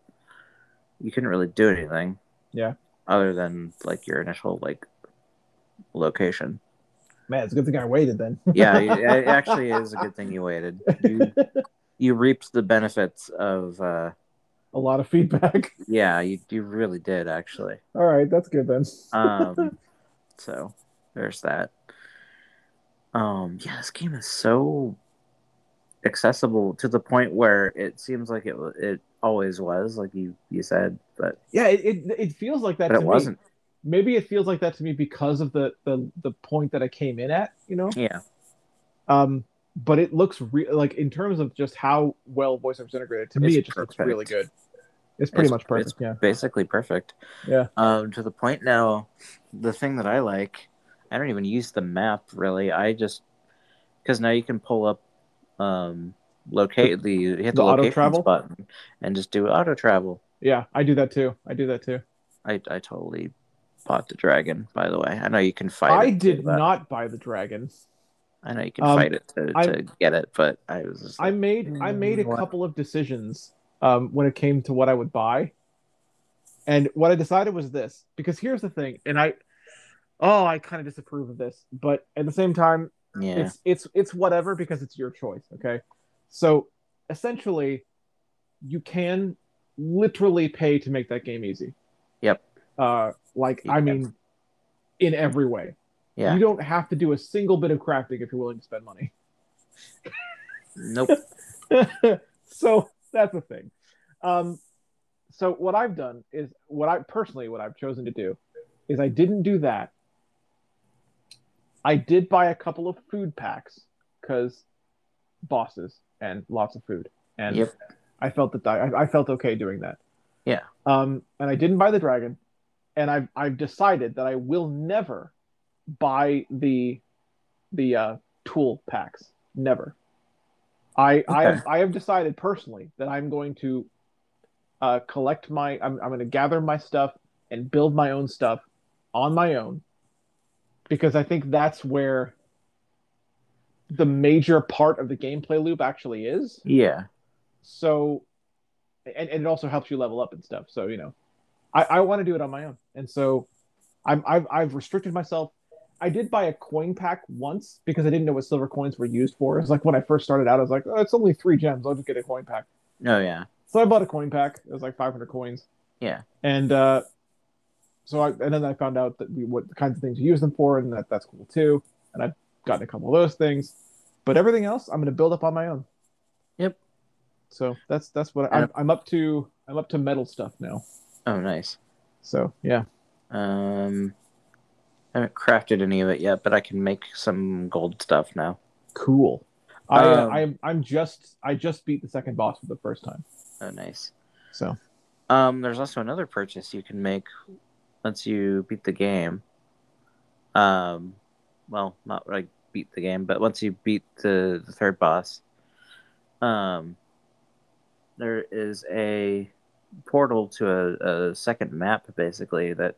Speaker 3: you couldn't really do anything.
Speaker 1: Yeah.
Speaker 3: Other than like your initial like location.
Speaker 1: Man, it's a good thing I waited then.
Speaker 3: Yeah, it actually is a good thing you waited. You you reaped the benefits of uh
Speaker 1: a lot of feedback.
Speaker 3: yeah, you you really did actually.
Speaker 1: All right, that's good then.
Speaker 3: Um so there's that. Um yeah, this game is so accessible to the point where it seems like it it always was, like you you said, but
Speaker 1: Yeah, it, it, it feels like that
Speaker 3: but
Speaker 1: to
Speaker 3: it
Speaker 1: me.
Speaker 3: wasn't.
Speaker 1: Maybe it feels like that to me because of the the the point that I came in at. You know.
Speaker 3: Yeah,
Speaker 1: Um, but it looks re- like in terms of just how well voiceover's integrated. To me, it just looks really good. It's pretty
Speaker 3: It's-
Speaker 1: much perfect.
Speaker 3: it's
Speaker 1: Yeah.
Speaker 3: basically perfect.
Speaker 1: Yeah.
Speaker 3: Um, to the point now, the thing that I like, I don't even use the map really. I just because now you can pull up, um, locate the you hit the,
Speaker 1: the auto travel?
Speaker 3: button and just do auto travel.
Speaker 1: Yeah, I do that too. I do that too.
Speaker 3: I I totally bought the dragon. By the way, I know you can fight.
Speaker 1: I
Speaker 3: it too,
Speaker 1: did
Speaker 3: but-
Speaker 1: not buy the dragon.
Speaker 3: I know you can
Speaker 1: Um,
Speaker 3: fight it to, to get it, but I was just
Speaker 1: I
Speaker 3: like,
Speaker 1: made I made a
Speaker 3: Mm, what?
Speaker 1: couple of decisions um, when it came to what I would buy, and what I decided was this. Because here's the thing, and I, oh, I kind of disapprove of this, but at the same time,
Speaker 3: yeah,
Speaker 1: it's it's it's whatever because it's your choice. Okay, so essentially, you can literally pay to make that game easy.
Speaker 3: Yep.
Speaker 1: Uh, like I mean, in every way.
Speaker 3: yeah,
Speaker 1: You don't have to do a single bit of crafting if you're willing to spend money.
Speaker 3: nope,
Speaker 1: so that's the thing. Um, so what I've done is what I personally what I've chosen to do is I didn't do that. I did buy a couple of food packs because bosses and lots of food, and
Speaker 3: Yep.
Speaker 1: I felt that I, I felt okay doing that.
Speaker 3: Yeah.
Speaker 1: Um, and I didn't buy the dragon, and I've I've decided that I will never buy the the uh, tool packs. Never. I I have I have decided personally that I'm going to uh, collect my I'm I'm going to gather my stuff and build my own stuff on my own because I think that's where the major part of the gameplay loop actually is.
Speaker 3: yeah,
Speaker 1: So and, and it also helps you level up and stuff. So you know, I, I want to do it on my own, and so I'm I've I've restricted myself. I did buy a coin pack once because I didn't know what silver coins were used for. It's like when I first started out, I was like, oh, it's only three gems. I'll just get a coin pack.
Speaker 3: Oh yeah,
Speaker 1: So I bought a coin pack. It was like 500 coins.
Speaker 3: Yeah.
Speaker 1: And uh, so I and then I found out that we, what kinds of things you use them for, and that that's cool too. And I've gotten a couple of those things, but everything else I'm going to build up on my own.
Speaker 3: Yep.
Speaker 1: So that's that's what I, I'm, I'm up to. I'm up to metal stuff now.
Speaker 3: oh, nice.
Speaker 1: So yeah.
Speaker 3: Um, I haven't crafted any of it yet, but I can make some gold stuff now.
Speaker 1: Cool. I
Speaker 3: Um,
Speaker 1: I'm I'm just I just beat the second boss for the first time.
Speaker 3: Oh, nice.
Speaker 1: So
Speaker 3: Um, there's also another purchase you can make once you beat the game. Um, well, not like beat the game, but once you beat the, the third boss, um, there is a portal to a, a second map basically that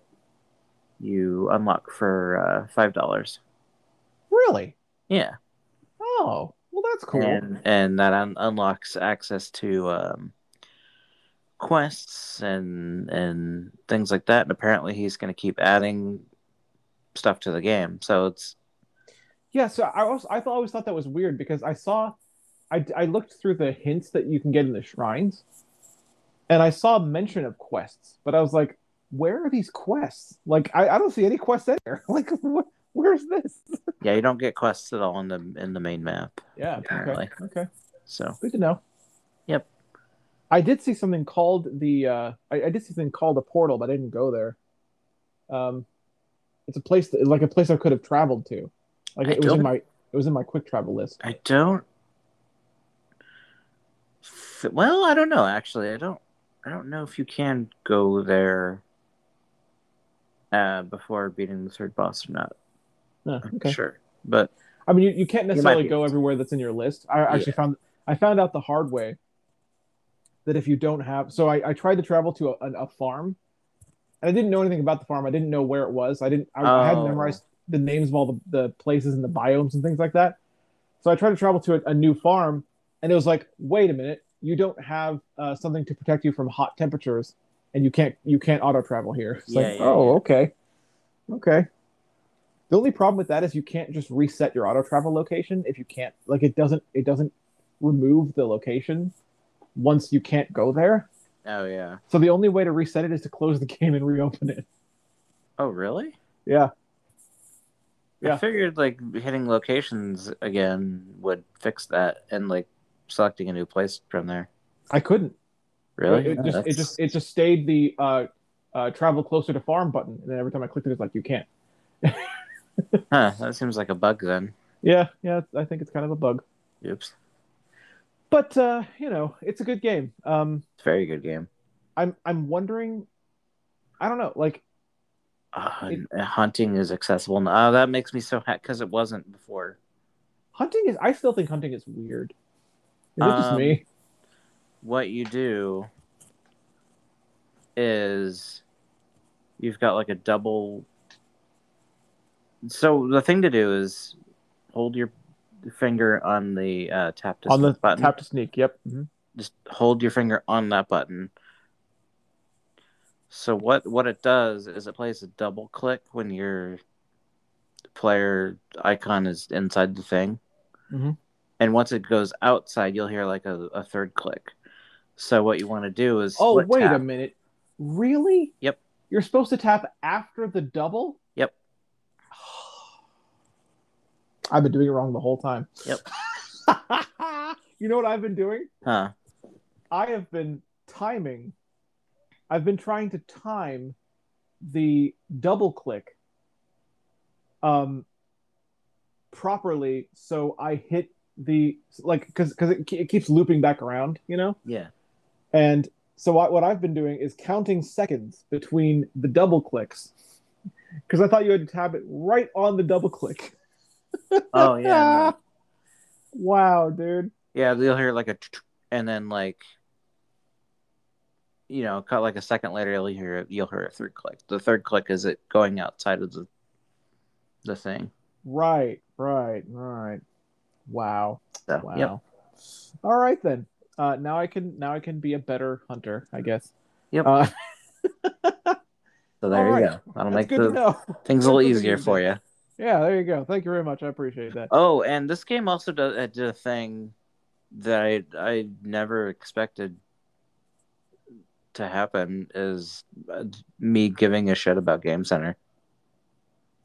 Speaker 3: you unlock for uh, five dollars.
Speaker 1: Really?
Speaker 3: Yeah,
Speaker 1: Oh, well, that's cool.
Speaker 3: and and that un- unlocks access to um, quests and and things like that. And apparently, he's going to keep adding stuff to the game. So it's
Speaker 1: Yeah, so I was I always thought that was weird because I saw I I looked through the hints that you can get in the shrines and I saw mention of quests, but I was like, where are these quests? Like I, I don't see any quests in there. Like wh- where's this?
Speaker 3: yeah, you don't get quests at all in the in the main map.
Speaker 1: Yeah,
Speaker 3: Apparently.
Speaker 1: Okay. Okay.
Speaker 3: So
Speaker 1: Good to know.
Speaker 3: Yep.
Speaker 1: I did see something called the uh I, I did see something called a portal, but I didn't go there. Um it's a place that, like a place I could have traveled to. Like
Speaker 3: I
Speaker 1: it was in my it was in my quick travel list.
Speaker 3: I don't. Well, I don't know. Actually, I don't. I don't know if you can go there uh, before beating the third boss or not.
Speaker 1: Okay.
Speaker 3: sure, but
Speaker 1: I mean, you, you can't necessarily
Speaker 3: be
Speaker 1: go everywhere that's in your list. I actually found I found out the hard way that if you don't have, so I, I tried to travel to a, a farm, and I didn't know anything about the farm. I didn't know where it was. I didn't. I, I hadn't
Speaker 3: Oh.
Speaker 1: memorized the names of all the, the places and the biomes and things like that. So I tried to travel to a, a new farm, and it was like, wait a minute, you don't have uh, something to protect you from hot temperatures, and you can't you can't auto travel here. It's
Speaker 3: Yeah,
Speaker 1: like,
Speaker 3: yeah,
Speaker 1: oh,
Speaker 3: yeah.
Speaker 1: okay, okay. The only problem with that is you can't just reset your auto travel location if you can't like it doesn't it doesn't remove the location once you can't go there.
Speaker 3: oh yeah.
Speaker 1: So the only way to reset it is to close the game and reopen it.
Speaker 3: Oh really?
Speaker 1: Yeah. Yeah.
Speaker 3: I figured like hitting locations again would fix that, and like selecting a new place from there.
Speaker 1: I couldn't.
Speaker 3: Really?
Speaker 1: It
Speaker 3: Oh,
Speaker 1: just it just it just stayed the uh, uh, travel closer to farm button, and then every time I clicked it, it's like you can't.
Speaker 3: Huh, that seems like a bug then.
Speaker 1: Yeah, yeah, I think it's kind of a bug,
Speaker 3: Oops.
Speaker 1: but uh, you know, it's a good game. Um,
Speaker 3: It's a very good game.
Speaker 1: I'm I'm wondering, I don't know, like
Speaker 3: Uh,
Speaker 1: It-
Speaker 3: hunting is accessible now. Oh, that makes me so happy because it wasn't before.
Speaker 1: hunting is. I still think hunting is weird.
Speaker 3: Um,
Speaker 1: me?
Speaker 3: What you do is you've got like a double. So the thing to do is hold your finger on the uh, tap to
Speaker 1: On the
Speaker 3: button.
Speaker 1: tap to sneak. Yep. mhm.
Speaker 3: Just hold your finger on that button. So what what it does is it plays a double click when your player icon is inside the thing,
Speaker 1: Mhm.
Speaker 3: And once it goes outside, you'll hear like a, a third click. So what you want to do is
Speaker 1: Oh wait a minute, really?
Speaker 3: Yep.
Speaker 1: You're supposed to tap after the double.
Speaker 3: Yep.
Speaker 1: I've been doing it wrong the whole time.
Speaker 3: Yep.
Speaker 1: you know what I've been doing?
Speaker 3: Huh.
Speaker 1: I have been timing. I've been trying to time the double click um properly so I hit the like because because it, it keeps looping back around, you know?
Speaker 3: Yeah.
Speaker 1: And so what, what I've been doing is counting seconds between the double clicks because I thought you had to tap it right on the double click.
Speaker 3: Oh yeah. no.
Speaker 1: Wow, dude.
Speaker 3: Yeah, you'll hear like a, and then like, you know, cut like a second later, you'll hear you'll hear a third click. The third click is it going outside of the, the thing.
Speaker 1: Right, right, right. Wow.
Speaker 3: So,
Speaker 1: Wow.
Speaker 3: Yep.
Speaker 1: All right then. Uh, now I can now I can be a better hunter, I guess.
Speaker 3: Yep.
Speaker 1: Uh,
Speaker 3: So there you
Speaker 1: right.
Speaker 3: go. That'll
Speaker 1: that's
Speaker 3: make the things a little easier for you.
Speaker 1: Yeah, there you go. Thank you very much. I appreciate that.
Speaker 3: Oh, and this game also does it did a thing that I I never expected to happen is uh, me giving a shit about Game Center.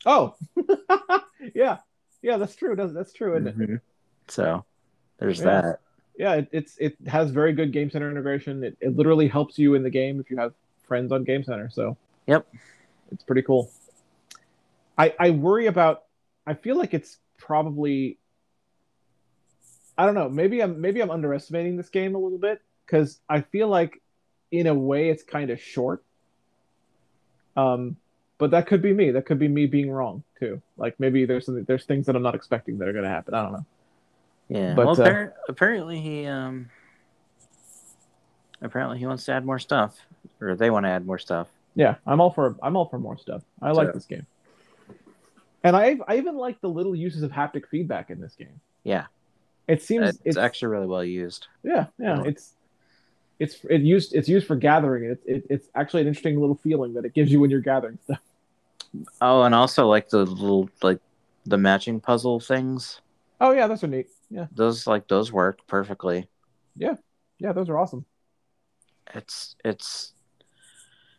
Speaker 1: Oh, yeah, yeah. That's true. That's that's true, isn't it?
Speaker 3: So there's
Speaker 1: Yeah.
Speaker 3: that.
Speaker 1: Yeah, it, it's it has very good Game Center integration. It, it literally helps you in the game if you have friends on Game Center. So
Speaker 3: Yep.
Speaker 1: it's pretty cool. I I worry about. I feel like it's probably. I don't know. Maybe I'm maybe I'm underestimating this game a little bit because I feel like, in a way, it's kind of short. Um, but that could be me. That could be me being wrong too. Like maybe there's something, there's things that I'm not expecting that are going to happen. I don't know.
Speaker 3: Yeah.
Speaker 1: But,
Speaker 3: well,
Speaker 1: uh,
Speaker 3: apparently he um apparently he wants to add more stuff, or they want to add more stuff.
Speaker 1: Yeah, I'm all for I'm all for more stuff. I like this game, and I I even like the little uses of haptic feedback in this game.
Speaker 3: Yeah,
Speaker 1: It seems
Speaker 3: it's,
Speaker 1: it's,
Speaker 3: actually really well used.
Speaker 1: yeah yeah
Speaker 3: Yeah.
Speaker 1: it's it's it used it's used for gathering. It's it, it's actually an interesting little feeling that it gives you when you're gathering stuff.
Speaker 3: Oh, and also like the little like the matching puzzle things.
Speaker 1: Oh yeah, those are neat. Yeah
Speaker 3: Those like those work perfectly.
Speaker 1: yeah, yeah, those are awesome.
Speaker 3: It's it's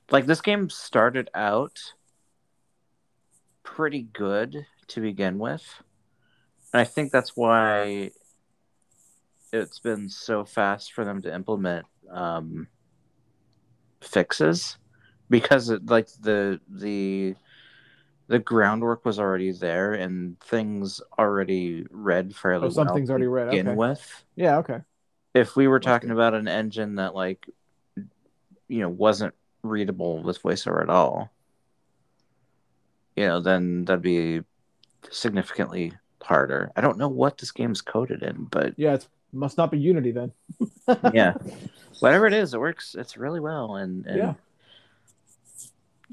Speaker 3: like this game started out pretty good to begin with. And I think that's why it's been so fast for them to implement um, fixes because it, like the the the groundwork was already there and things already read fairly
Speaker 1: Oh, some
Speaker 3: well
Speaker 1: things
Speaker 3: to
Speaker 1: already read,
Speaker 3: begin
Speaker 1: okay.
Speaker 3: with
Speaker 1: Yeah okay.
Speaker 3: if we were
Speaker 1: That's
Speaker 3: talking
Speaker 1: good.
Speaker 3: about an engine that like you know wasn't readable with voiceover at all you know then that'd be significantly harder i don't know what this game's coded in but
Speaker 1: Yeah, it must not be Unity then.
Speaker 3: yeah whatever it is it works it's really well and, and
Speaker 1: Yeah.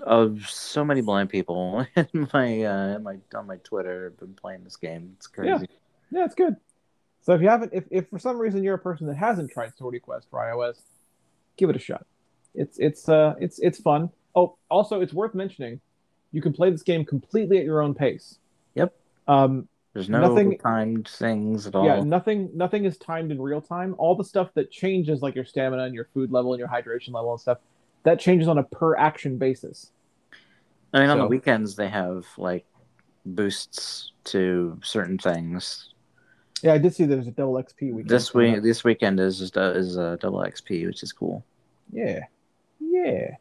Speaker 3: Of so many blind people in my uh in my on my twitter have been playing this game it's crazy
Speaker 1: Yeah, yeah it's good. So if you haven't, if, if for some reason you're a person that hasn't tried Swordy Quest for iOS, give it a shot. It's it's uh it's it's fun. Oh, also it's worth mentioning, you can play this game completely at your own pace.
Speaker 3: Yep.
Speaker 1: Um,
Speaker 3: there's no
Speaker 1: Nothing-
Speaker 3: timed things at all
Speaker 1: yeah, nothing nothing is timed in real time. All the stuff that changes, like your stamina and your food level and your hydration level and stuff, that changes on a per action basis.
Speaker 3: I mean, on the weekends they have like boosts to certain things.
Speaker 1: Yeah, I did see there's a double XP weekend.
Speaker 3: This week, this weekend is is, is a double XP, which is cool.
Speaker 1: Yeah, yeah,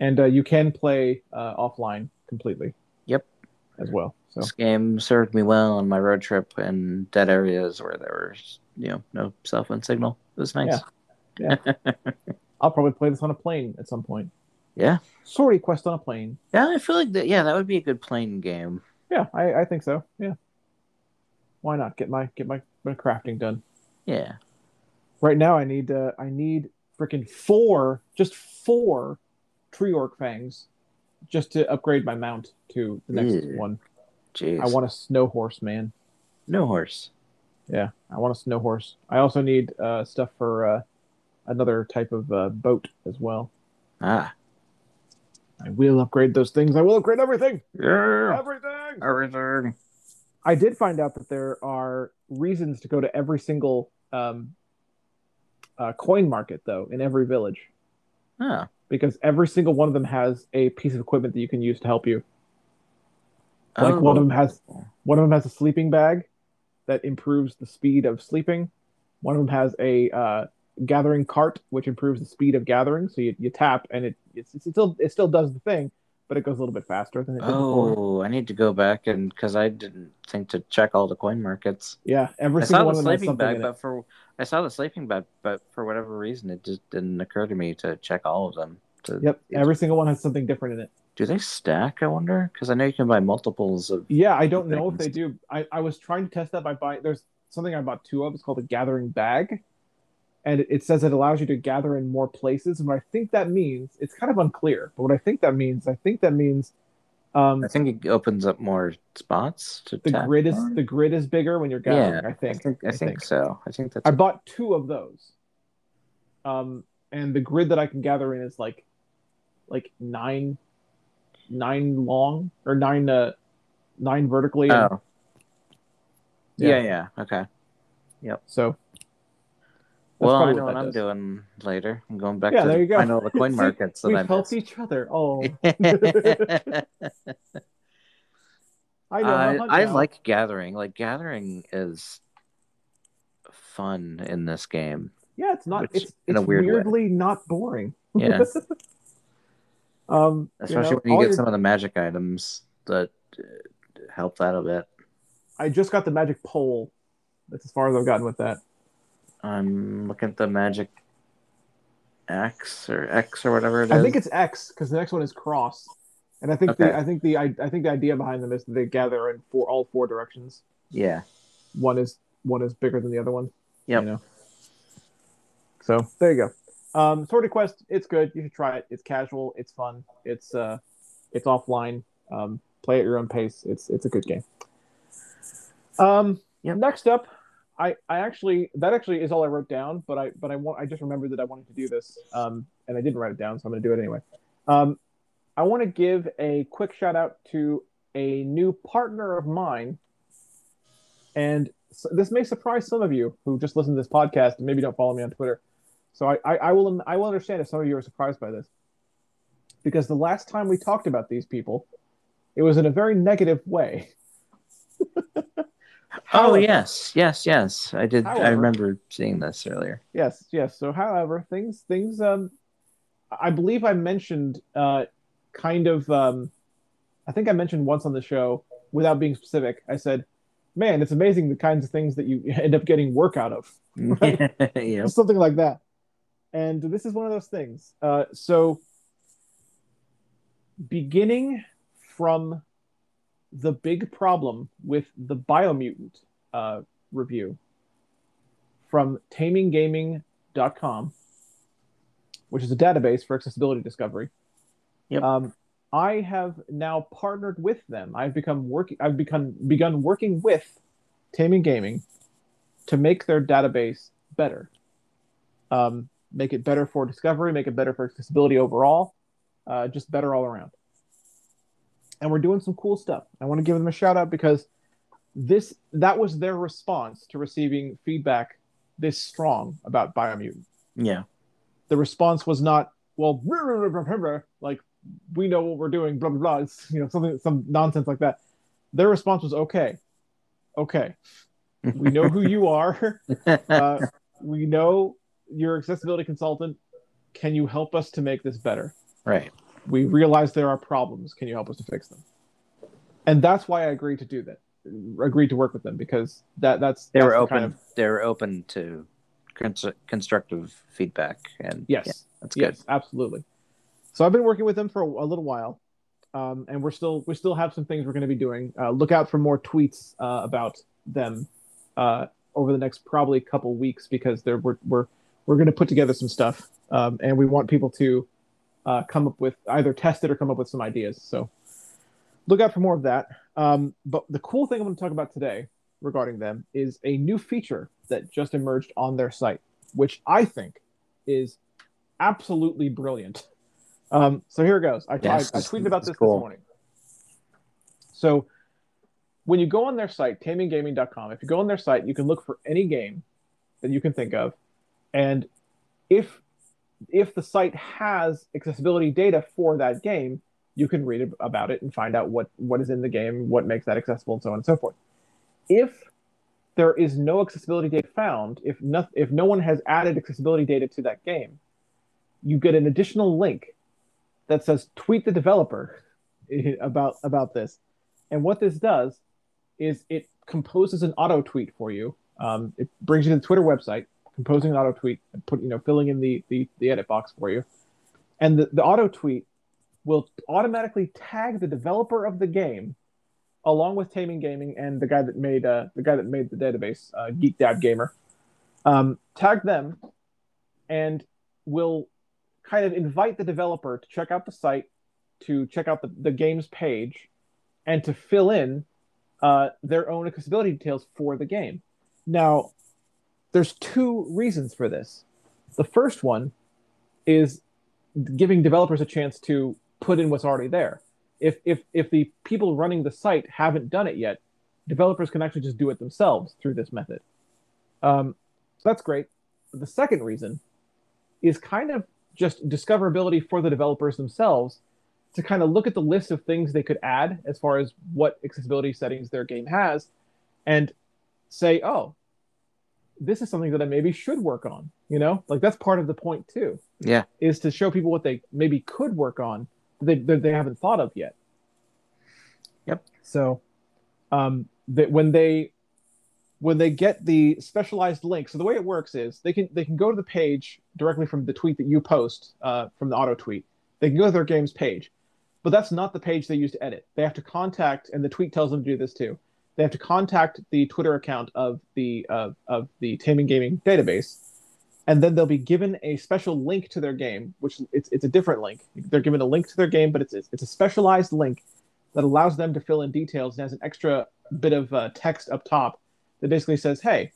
Speaker 1: and uh, you can play uh, offline completely.
Speaker 3: Yep.
Speaker 1: As well. So
Speaker 3: This game served me well on my road trip in dead areas where there was, you know, no cell phone signal. It was nice.
Speaker 1: I'll probably play this on a plane at some point.
Speaker 3: Yeah,
Speaker 1: Swordy Quest on a plane.
Speaker 3: yeah. I feel like that. Yeah, that would be a good plane game.
Speaker 1: Yeah, I, I think so. Yeah. Why not get my get my, my crafting done?
Speaker 3: Yeah.
Speaker 1: Right now, I need uh, I need freaking four, just four tree orc fangs, just to upgrade my mount to the next
Speaker 3: Ew.
Speaker 1: one.
Speaker 3: Jeez.
Speaker 1: I want a snow horse, man.
Speaker 3: no horse.
Speaker 1: Yeah, I want a snow horse. I also need uh, stuff for uh, another type of uh, boat as well.
Speaker 3: Ah.
Speaker 1: I will upgrade those things. I will upgrade everything.
Speaker 3: Yeah.
Speaker 1: Everything.
Speaker 3: Everything.
Speaker 1: I did find out that there are reasons to go to every single um, uh, coin market, though, in every village,
Speaker 3: Oh.
Speaker 1: because every single one of them has a piece of equipment that you can use to help you. Like one of them has one of them has a sleeping bag that improves the speed of sleeping. One of them has a uh, gathering cart, which improves the speed of gathering. So you, you tap and it it's, it's still it still does the thing, but it goes a little bit faster than it did before.
Speaker 3: Oh, I need to go back and because I didn't think to check all the coin markets.
Speaker 1: Yeah, every
Speaker 3: I saw the
Speaker 1: one of them has
Speaker 3: sleeping bag, but for I saw the sleeping bag, but for whatever reason, it just didn't occur to me to check all of them. To,
Speaker 1: Yep, every single one has something different in it.
Speaker 3: do they stack? I wonder because I know you can buy multiples of.
Speaker 1: Yeah, I don't know if they do. I, I was trying to test that by buying. There's something I bought two of. It's called a gathering bag, and it, says it allows you to gather in more places. And what I think that means, it's kind of unclear. But what I think that means, I think that means, um,
Speaker 3: I think it opens up more spots to
Speaker 1: the grid is
Speaker 3: on.
Speaker 1: the grid is bigger when you're gathering.
Speaker 3: yeah,
Speaker 1: I think.
Speaker 3: I think, I think so. I think that's.
Speaker 1: I bought two of those. Um, and the grid that I can gather in is like, like nine, nine long or nine uh, nine vertically. and-
Speaker 3: oh. Yeah. yeah, Okay. Yep.
Speaker 1: So. That's
Speaker 3: Well, I know what
Speaker 1: that
Speaker 3: I'm
Speaker 1: does.
Speaker 3: doing later. I'm going back
Speaker 1: Yeah,
Speaker 3: to
Speaker 1: there you go.
Speaker 3: I know the coin
Speaker 1: See,
Speaker 3: markets that
Speaker 1: We've
Speaker 3: I
Speaker 1: helped each other. Oh, I know.
Speaker 3: I, I
Speaker 1: now.
Speaker 3: like gathering. Like gathering is fun in this game.
Speaker 1: Yeah, it's not.
Speaker 3: which-
Speaker 1: It's
Speaker 3: in
Speaker 1: it's
Speaker 3: a weird way.
Speaker 1: weirdly not boring.
Speaker 3: Yeah.
Speaker 1: um,
Speaker 3: Especially
Speaker 1: you know,
Speaker 3: when you get
Speaker 1: your-
Speaker 3: some of the magic items that uh, help that a bit.
Speaker 1: I just got the magic pole. That's as far as I've gotten with that.
Speaker 3: I'm looking at the magic X or X or whatever it is.
Speaker 1: I think it's X because the next one is cross, And I think
Speaker 3: Okay.
Speaker 1: the I think the I, I think the idea behind them is that they gather in four all four directions.
Speaker 3: Yeah.
Speaker 1: One is one is bigger than the other one.
Speaker 3: Yeah.
Speaker 1: You know. So there you go. Um, Swordy Quest, it's good. You should try it. It's casual. It's fun. It's uh, it's offline. Um, play at your own pace. It's it's a good game. Um,
Speaker 3: Yep.
Speaker 1: next up, I I actually that actually is all I wrote down, but I but I want I just remembered that I wanted to do this. Um, and I didn't write it down, so I'm going to do it anyway. Um, I want to give a quick shout out to a new partner of mine, and s this may surprise some of you who just listen to this podcast and maybe don't follow me on Twitter. So I, I, I will I will understand if some of you are surprised by this, because the last time we talked about these people, it was in a very negative way.
Speaker 3: Oh
Speaker 1: However-
Speaker 3: yes, yes, yes. I did. I remember seeing this earlier.
Speaker 1: Yes, yes. So, however, things things um, I believe I mentioned uh, kind of um, I think I mentioned once on the show without being specific. I said, "Man, it's amazing the kinds of things that you end up getting work out of."
Speaker 3: yep.
Speaker 1: something like that. And this is one of those things. Uh, so, beginning from the big problem with the Biomutant uh, review from taminggaming.com, which is a database for accessibility discovery.
Speaker 3: Yep.
Speaker 1: Um, I have now partnered with them. I've become working. I've become begun working with Taming Gaming to make their database better. Um, make it better for discovery, make it better for accessibility overall, uh, just better all around. And we're doing some cool stuff. I want to give them a shout out because this that was their response to receiving feedback this strong about Biomutant.
Speaker 3: Yeah.
Speaker 1: The response was not, well, like we know what we're doing, blah blah blah. It's, you know, something some nonsense like that. Their response was okay, okay. We know who you are. Uh, we know you're accessibility consultant. Can you help us to make this better?
Speaker 3: right.
Speaker 1: We realize there are problems. Can you help us to fix them? And that's why I agreed to do that. Agreed to work with them because that that's
Speaker 3: They
Speaker 1: that's
Speaker 3: were open.
Speaker 1: kind of
Speaker 3: They were open to cons- constructive feedback, and
Speaker 1: yes,
Speaker 3: yeah, that's good.
Speaker 1: yes, absolutely. So I've been working with them for a, a little while, um, and we're still we still have some things we're going to be doing. Uh, look out for more tweets uh, about them uh, over the next probably couple weeks because they're, we're we're we're going to put together some stuff, um, and we want people to uh, come up with either test it or come up with some ideas. So look out for more of that. Um, but the cool thing I'm going to talk about today regarding them is a new feature that just emerged on their site, which I think is absolutely brilliant. Um, so here it goes. I,
Speaker 3: Yes,
Speaker 1: I, I tweeted about
Speaker 3: this cool.
Speaker 1: this morning. So when you go on their site, taminggaming.com, if you go on their site, you can look for any game that you can think of, and if if the site has accessibility data for that game, you can read about it and find out what what is in the game, what makes that accessible, and so on and so forth. If there is no accessibility data found, if no, if no one has added accessibility data to that game, you get an additional link that says tweet the developer about about this. And what this does is it composes an auto tweet for you. Um, it brings you to the Twitter website, composing an auto tweet and put you know filling in the the, the edit box for you. And the, the auto tweet will automatically tag the developer of the game along with Taming Gaming and the guy that made uh, the guy that made the database, uh, Geek Dad Gamer. Um, tag them, and will kind of invite the developer to check out the site, to check out the, the game's page, and to fill in uh, their own accessibility details for the game. Now, there's two reasons for this. The first one is giving developers a chance to put in what's already there. If if if the people running the site haven't done it yet, developers can actually just do it themselves through this method. Um, so that's great. The second reason is kind of just discoverability for the developers themselves to kind of look at the list of things they could add as far as what accessibility settings their game has and say, oh, this is something that I maybe should work on. You know, like that's part of the point too
Speaker 3: Yeah.
Speaker 1: is to show people what they maybe could work on that they, that they haven't thought of yet.
Speaker 3: Yep.
Speaker 1: So, um, that when they when they get the specialized link, so the way it works is they can they can go to the page directly from the tweet that you post uh, from the auto tweet. They can go to their game's page. but that's not the page they use to edit. They have to contact, and the tweet tells them to do this too. They have to contact the Twitter account of the uh, of the Taming Gaming database, and then they'll be given a special link to their game, which it's it's a different link. They're given a link to their game, but it's it's a specialized link that allows them to fill in details and has an extra bit of uh, text up top that basically says, "Hey,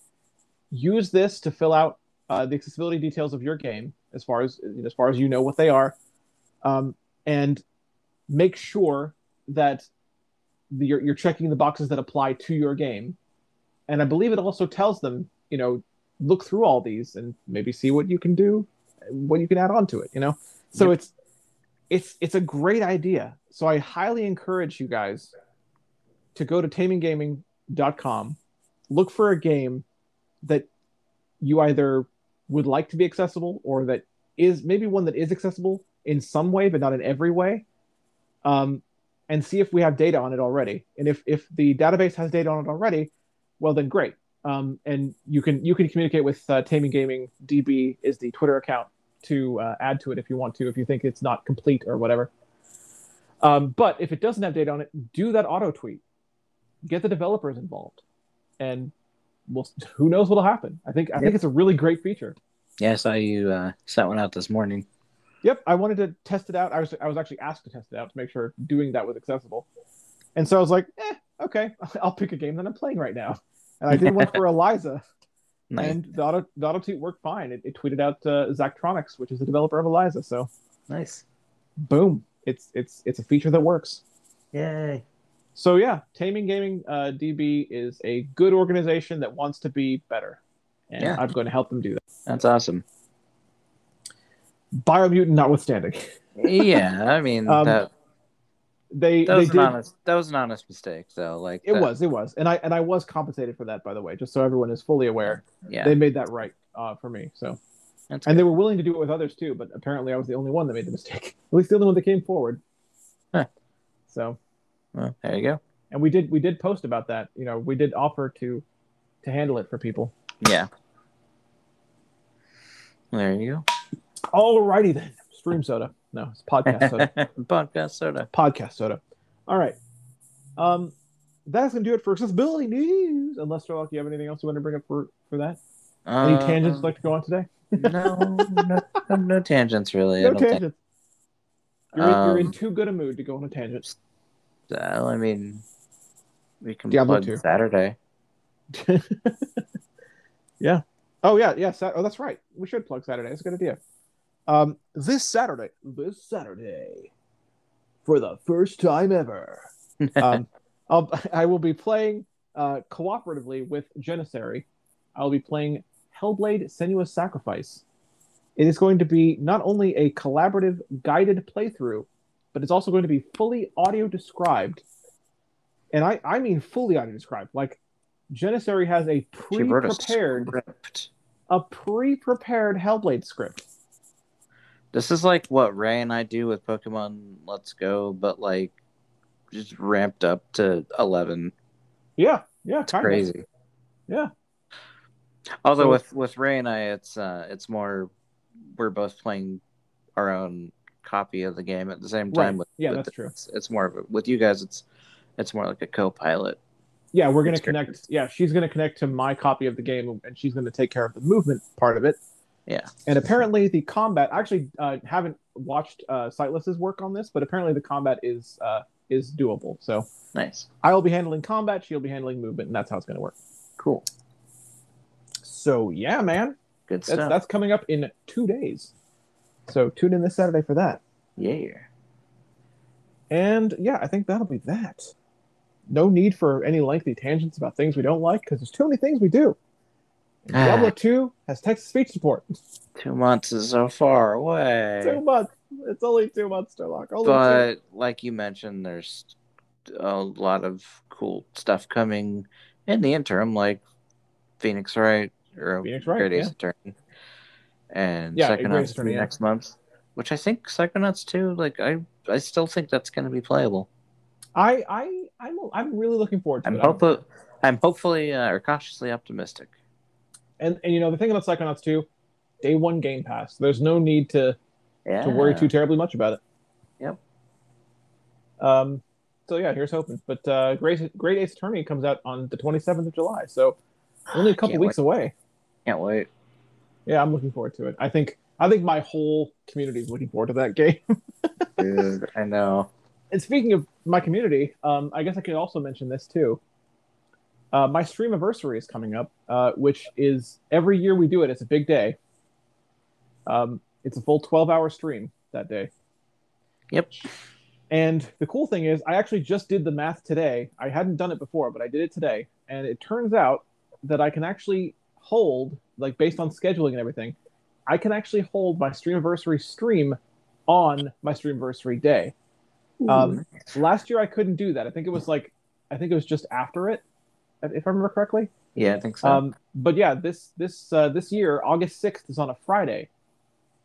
Speaker 1: use this to fill out uh, the accessibility details of your game as far as as far as you know what they are, um, and make sure that the, you're, you're checking the boxes that apply to your game. And I believe it also tells them, you know, look through all these and maybe see what you can do, what you can add on to it. You know, so
Speaker 3: Yep.
Speaker 1: it's it's it's a great idea. So I highly encourage you guys to go to taminggaming.com, look for a game that you either would like to be accessible or that is maybe one that is accessible in some way but not in every way um, and see if we have data on it already. And if if the database has data on it already well then great. Um, and you can you can communicate with uh, taming gaming. Db is the twitter account to uh, add to it if you want to if you think it's not complete or whatever. Um, but if it doesn't have data on it do that auto tweet. Get the developers involved. And we'll who knows what'll happen. I think i think it's a really great feature.
Speaker 3: Yeah, I saw you uh, set one out this morning.
Speaker 1: Yep, I wanted to test it out. I was I was actually asked to test it out to make sure doing that was accessible, and so I was like, eh, okay, I'll pick a game that I'm playing right now, and I did one for Eliza,
Speaker 3: Nice.
Speaker 1: and the auto the auto tweet worked fine. It, it tweeted out uh, Zachtronics, which is the developer of Eliza, so
Speaker 3: nice.
Speaker 1: boom, it's it's it's a feature that works.
Speaker 3: Yay.
Speaker 1: So yeah, Taming Gaming uh, DB is a good organization that wants to be better, and
Speaker 3: Yeah.
Speaker 1: I'm going to help them do that.
Speaker 3: That's awesome.
Speaker 1: Biomutant notwithstanding,
Speaker 3: Yeah, I mean
Speaker 1: Um,
Speaker 3: that
Speaker 1: they
Speaker 3: that
Speaker 1: they
Speaker 3: was
Speaker 1: did.
Speaker 3: an honest that was an honest mistake though. Like
Speaker 1: It
Speaker 3: that-
Speaker 1: was, it was, and I and I was compensated for that, by the way, just so everyone is fully aware.
Speaker 3: Yeah.
Speaker 1: They made that right uh, for me. So,
Speaker 3: that's
Speaker 1: and
Speaker 3: good.
Speaker 1: they were willing to do it with others too, but apparently I was the only one that made the mistake. At least the only one that came forward.
Speaker 3: Huh.
Speaker 1: So,
Speaker 3: Well, there you go.
Speaker 1: and we did we did post about that. You know, we did offer to to handle it for people.
Speaker 3: Yeah. There you
Speaker 1: Alrighty then, stream soda. No, it's podcast soda.
Speaker 3: Podcast soda.
Speaker 1: podcast soda. All right. Um, that's gonna do it for accessibility news. Unless Sherlock, you have anything else you want to bring up for for that? Any
Speaker 3: Uh,
Speaker 1: tangents you'd like to go on today?
Speaker 3: no, no, no, tangents really.
Speaker 1: No
Speaker 3: don't think.
Speaker 1: tangents. You're, you're in
Speaker 3: Um,
Speaker 1: too good a mood to go on a tangent.
Speaker 3: Well, I mean, we can
Speaker 1: Diablo
Speaker 3: plug
Speaker 1: 2.
Speaker 3: Saturday.
Speaker 1: yeah. Oh yeah, yeah. Sat- oh, that's right. We should plug Saturday. That's a good idea. Um, this Saturday, this Saturday, for the first time ever, um, I'll, I will be playing uh, cooperatively with Janissary. I'll be playing Hellblade: Senua's Sacrifice. It is going to be not only a collaborative guided playthrough, but it's also going to be fully audio described. And I, I mean fully audio described. Like Janissary has a pre-prepared
Speaker 3: script.
Speaker 1: a pre-prepared Hellblade script.
Speaker 3: This is like what Ray and I do with Pokemon Let's Go, but like just ramped up to eleven.
Speaker 1: Yeah, yeah,
Speaker 3: It's crazy.
Speaker 1: Yeah.
Speaker 3: Although
Speaker 1: So-
Speaker 3: with with Ray and I, it's uh, it's more we're both playing our own copy of the game at the same
Speaker 1: Right.
Speaker 3: time. With,
Speaker 1: Yeah,
Speaker 3: with
Speaker 1: that's true.
Speaker 3: It's, it's more of a, with you guys. It's it's more like a co-pilot.
Speaker 1: Yeah, we're gonna connect. Yeah, she's gonna connect to my copy of the game, and she's gonna take care of the movement part of it.
Speaker 3: Yeah.
Speaker 1: And apparently, the combat. I actually uh, haven't watched uh, Sightless's work on this, but apparently the combat is uh, is doable. So
Speaker 3: Nice,
Speaker 1: I will be handling combat. She'll be handling movement, and that's how it's gonna work.
Speaker 3: cool,
Speaker 1: So yeah, man,
Speaker 3: good
Speaker 1: that's
Speaker 3: stuff.
Speaker 1: that's coming up in two days. So tune in this Saturday for that.
Speaker 3: Yeah.
Speaker 1: And yeah, I think that'll be that. No need for any lengthy tangents about things we don't like because there's too many things we do. And Diablo 2 has text speech support.
Speaker 3: Two months is so far away.
Speaker 1: two months. It's only two months, Sherlock. Only two.
Speaker 3: but like you mentioned, there's a lot of cool stuff coming in the interim, like Phoenix Wright or
Speaker 1: Phoenix Wright,
Speaker 3: Great Ace
Speaker 1: yeah.
Speaker 3: Attorney, and
Speaker 1: Yeah,
Speaker 3: Psychonauts
Speaker 1: Attorney, yeah.
Speaker 3: next month. Which I think Psychonauts too. Like I, I still think that's going to be playable.
Speaker 1: I, I, I'm, I'm really looking forward to
Speaker 3: I'm
Speaker 1: it.
Speaker 3: hopeful. I'm hopefully uh, or cautiously optimistic.
Speaker 1: And, and you know, the thing about Psychonauts 2, day one Game Pass. There's no need to,
Speaker 3: Yeah.
Speaker 1: to worry too terribly much about it.
Speaker 3: Yep.
Speaker 1: Um, so yeah, here's hoping. But uh, Great Great Ace Attorney comes out on the 27th of July, so only a couple weeks away.
Speaker 3: Can't wait.
Speaker 1: Yeah, I'm looking forward to it. I think I think my whole community is looking forward to that game.
Speaker 3: Dude, I know.
Speaker 1: and speaking of my community, um, I guess I could also mention this too. Uh, my stream anniversary is coming up, uh, which is every year we do it. It's a big day. Um, it's a full 12 hour stream that day.
Speaker 3: Yep.
Speaker 1: And the cool thing is, I actually just did the math today. I hadn't done it before, but I did it today. And it turns out that I can actually hold, like based on scheduling and everything, I can actually hold my stream anniversary stream on my stream anniversary day. Um, last year I couldn't do that. I think it was like, I think it was just after it, if I remember correctly.
Speaker 3: yeah, I think so.
Speaker 1: Um, but yeah, this this uh, this year, August sixth is on a Friday,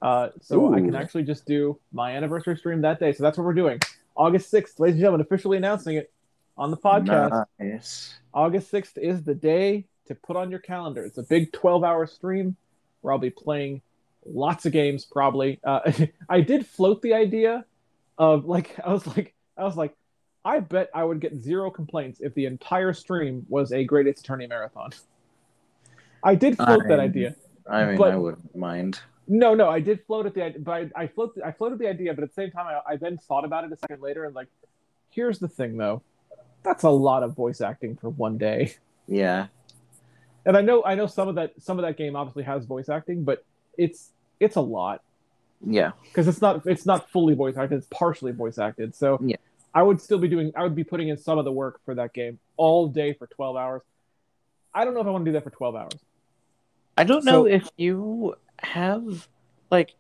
Speaker 1: uh, so I can actually just do my anniversary stream that day. So that's what we're doing. August sixth, ladies and gentlemen, officially announcing it on the podcast.
Speaker 3: Nice.
Speaker 1: August sixth is the day to put on your calendar. It's a big twelve-hour stream where I'll be playing lots of games. Probably, uh, I did float the idea of like I was like I was like. I bet I would get zero complaints if the entire stream was a Great Attorney marathon. I did float that
Speaker 3: I'm-
Speaker 1: idea.
Speaker 3: I mean, I wouldn't mind.
Speaker 1: No, no, I did float at the idea, but I, I floated, I floated the idea, but at the same time, I, I then thought about it a second later and like, here's the thing though, that's a lot of voice acting for one day.
Speaker 3: Yeah.
Speaker 1: And I know, I know some of that, some of that game obviously has voice acting, but it's, it's a lot
Speaker 3: Yeah.
Speaker 1: because it's not, it's not fully voice acted, it's partially voice acted. So
Speaker 3: Yeah.
Speaker 1: I would still be doing, I would be putting in some of the work for that game all day for 12 hours. I don't know if I want to do that for 12 hours.
Speaker 3: I don't know if you have like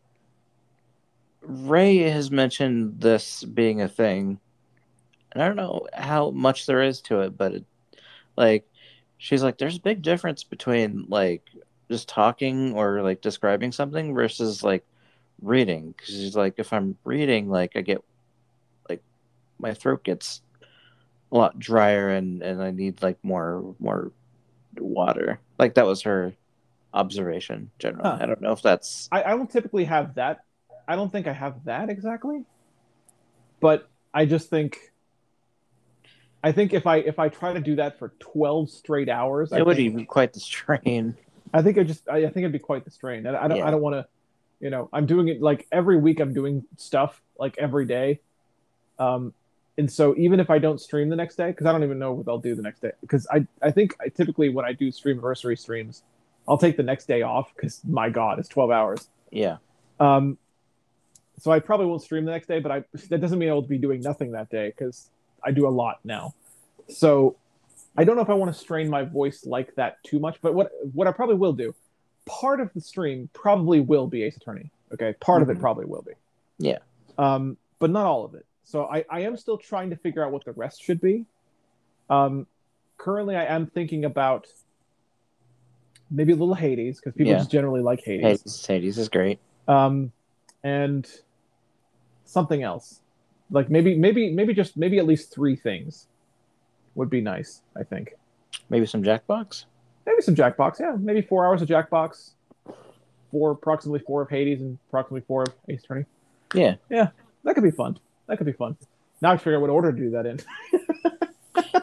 Speaker 3: Ray has mentioned this being a thing. And I don't know how much there is to it, but it, like she's like there's a big difference between like just talking or like describing something versus like reading cuz she's like if I'm reading like I get like my throat gets a lot drier and and I need like more more water. Like that was her observation generally.
Speaker 1: Huh.
Speaker 3: I don't know if that's
Speaker 1: I, I don't typically have that. I don't think I have that exactly. But I just think I think if I if I try to do that for twelve straight hours, I
Speaker 3: it would
Speaker 1: think,
Speaker 3: be quite the strain.
Speaker 1: I think I just I, I think it'd be quite the strain. And I don't
Speaker 3: Yeah.
Speaker 1: I don't want to, you know, I'm doing it like every week. I'm doing stuff like every day, um, and so even if I don't stream the next day, because I don't even know what I'll do the next day, because I I think I typically when I do stream anniversary streams, I'll take the next day off because my God, it's twelve hours.
Speaker 3: Yeah.
Speaker 1: Um, so I probably won't stream the next day, but I that doesn't mean I'll be doing nothing that day because I do a lot now. So I don't know if I want to strain my voice like that too much. But what what I probably will do, part of the stream probably will be Ace Attorney. Okay, part of it
Speaker 3: Mhm.
Speaker 1: probably will be.
Speaker 3: Yeah.
Speaker 1: Um, but not all of it. So I I am still trying to figure out what the rest should be. Um, currently I am thinking about maybe a little Hades because people
Speaker 3: Yeah.
Speaker 1: just generally like Hades
Speaker 3: Hades, Hades is great.
Speaker 1: um, and something else, like maybe maybe maybe just maybe at least three things would be nice. I think
Speaker 3: Maybe some Jackbox.
Speaker 1: maybe some Jackbox, yeah, maybe four hours of Jackbox, four approximately four of Hades and approximately four of Ace Attorney.
Speaker 3: Yeah.
Speaker 1: Yeah, that could be fun. That could be fun. Now I have to figure out what order to do that in.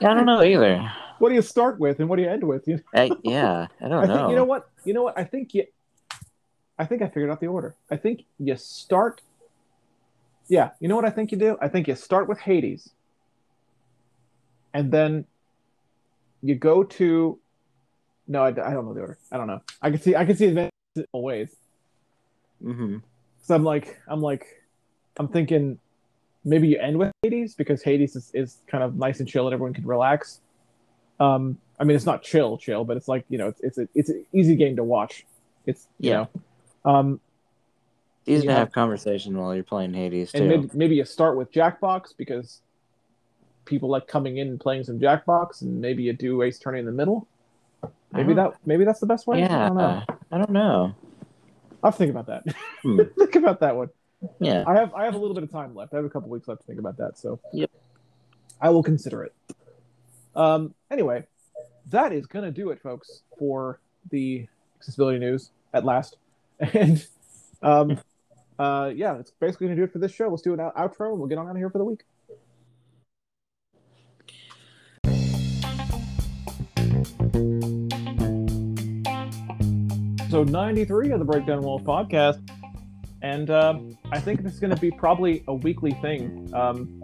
Speaker 3: Yeah, I don't know either.
Speaker 1: what do you start with and what do you end with? You
Speaker 3: I, yeah, I don't
Speaker 1: I
Speaker 3: know.
Speaker 1: think you know what you know what I think you I think I figured out the order. I think you start Yeah, you know what I think you do? I think you start with Hades. And then you go to No, I, I don't know the order. I don't know. I can see I can see advantages in ways.
Speaker 3: hmm
Speaker 1: So I'm like I'm like I'm thinking maybe you end with Hades because Hades is, is kind of nice and chill and everyone can relax. Um, I mean, it's not chill, chill, but it's like you know, it's it's a, it's an easy game to watch. It's you
Speaker 3: Yeah.
Speaker 1: know, um,
Speaker 3: Easy to have conversation while you're playing Hades too.
Speaker 1: and maybe maybe you start with Jackbox because people like coming in and playing some Jackbox, and maybe you do Ace Attorney in the middle. Maybe that maybe that's the best way. I
Speaker 3: yeah,
Speaker 1: don't know.
Speaker 3: I don't know.
Speaker 1: I'll think about that.
Speaker 3: Hmm.
Speaker 1: think about that one.
Speaker 3: Yeah.
Speaker 1: I have I have a little bit of time left. I have a couple weeks left to think about that, so
Speaker 3: yep.
Speaker 1: I will consider it. Um anyway, that is gonna do it, folks, for the accessibility news at last. And um uh yeah, that's basically gonna do it for this show. Let's do an outro and we'll get on out of here for the week. So 93 of the Break Down Walls podcast and um, I think this is going to be probably a weekly thing um,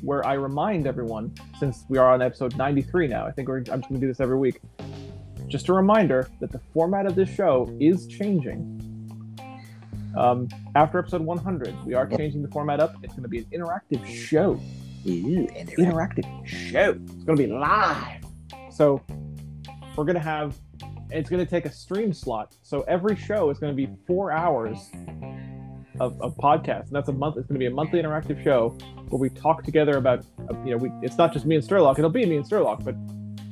Speaker 1: where I remind everyone, since we are on episode 93 now, I think we're, I'm just going to do this every week. Just a reminder that the format of this show is changing. Um, after episode 100, we are changing the format up. It's going to be an interactive show.
Speaker 3: Ooh,
Speaker 1: Interactive show. It's going to be live. So we're going to have, it's going to take a stream slot. So every show is going to be four hours of, of podcast. And that's a month. It's going to be a monthly interactive show where we talk together about, uh, you know, we, it's not just me and Sturlock. It'll be me and Sturlock, but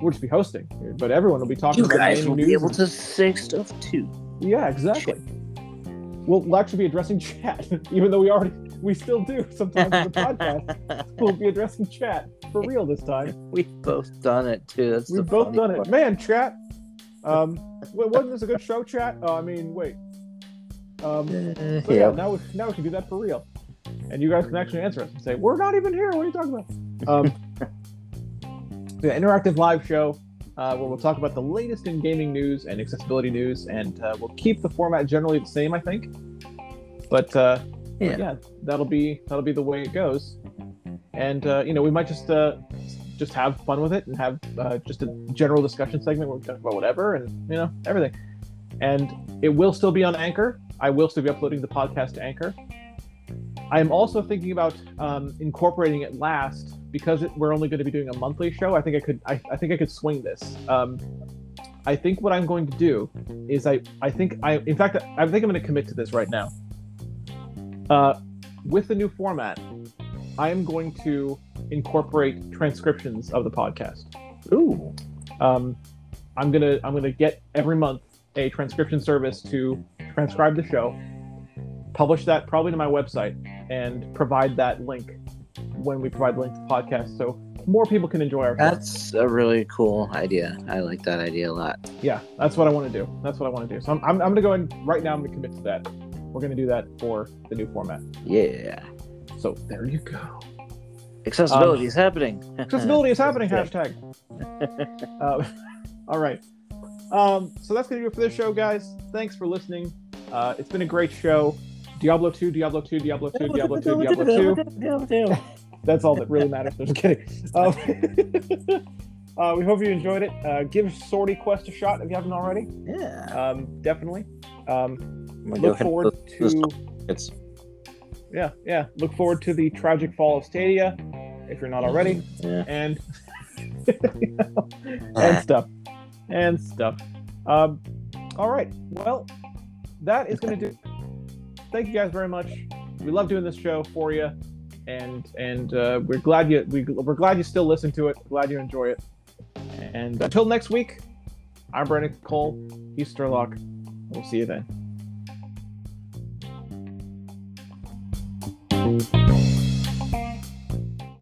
Speaker 1: we'll just be hosting. But everyone will be talking
Speaker 3: You
Speaker 1: about
Speaker 3: guys will be able
Speaker 1: and-
Speaker 3: to say stuff too.
Speaker 1: yeah, exactly. We'll, we'll actually be addressing chat, even though we already we still do sometimes in the podcast. We'll be addressing chat for real this time.
Speaker 3: We've both done it too. That's
Speaker 1: We've both done it, man. Chat. Um, wait, wasn't this a good show, chat? Oh, I mean, wait. Um, so yeah,
Speaker 3: yeah.
Speaker 1: now we now we can do that for real, and you guys can actually answer us and say we're not even here. What are you talking about? Um, Yeah, interactive live show uh, where we'll talk about the latest in gaming news and accessibility news, and uh, we'll keep the format generally the same, I think. But uh,
Speaker 3: Yeah.
Speaker 1: yeah, that'll be that'll be the way it goes, and uh, you know we might just uh, just have fun with it and have uh, just a general discussion segment where we talk about whatever and you know everything. And it will still be on Anchor. I will still be uploading the podcast to Anchor. I am also thinking about um, incorporating it last because it, we're only going to be doing a monthly show. I think I could. I, I think I could swing this. Um, I think what I'm going to do is I. I think I. In fact, I think I'm going to commit to this right now. Uh, with the new format, I am going to incorporate transcriptions of the podcast.
Speaker 3: Ooh.
Speaker 1: Um, I'm gonna I'm gonna get every month a transcription service to transcribe the show, publish that probably to my website, and provide that link when we provide the link to the podcast, so more people can enjoy our. show.
Speaker 3: That's a really cool idea. I like that idea a lot.
Speaker 1: Yeah, that's what I want to do. That's what I want to do. So I'm, I'm, I'm gonna go in right now I'm gonna commit to that. We're gonna do that for the new format.
Speaker 3: Yeah.
Speaker 1: So there you go.
Speaker 3: Accessibility is happening.
Speaker 1: Accessibility is happening. Hashtag. Uh, all right. Um, so that's gonna do it for this show, guys. Thanks for listening. Uh, it's been a great show. Diablo 2, Diablo 2, Diablo 2, Diablo 2, Diablo 2. That's all that really matters. I'm just kidding. Um, uh, we hope you enjoyed it. Uh, give Swordy Quest a shot if you haven't already.
Speaker 3: Yeah.
Speaker 1: Um, definitely. Um,
Speaker 3: I'm gonna go
Speaker 1: look forward
Speaker 3: those- those
Speaker 1: to
Speaker 3: It's
Speaker 1: yeah, yeah. Look forward to the tragic fall of Stadia if you're not already.
Speaker 3: yeah.
Speaker 1: and and stuff. And stuff. Um all right. Well that is going to do thank you guys very much. We love doing this show for you and and uh, we're glad you we, we're glad you still listen to it. Glad you enjoy it. And until next week i'm brandon cole he's Sturlock. we'll see you then Thank you.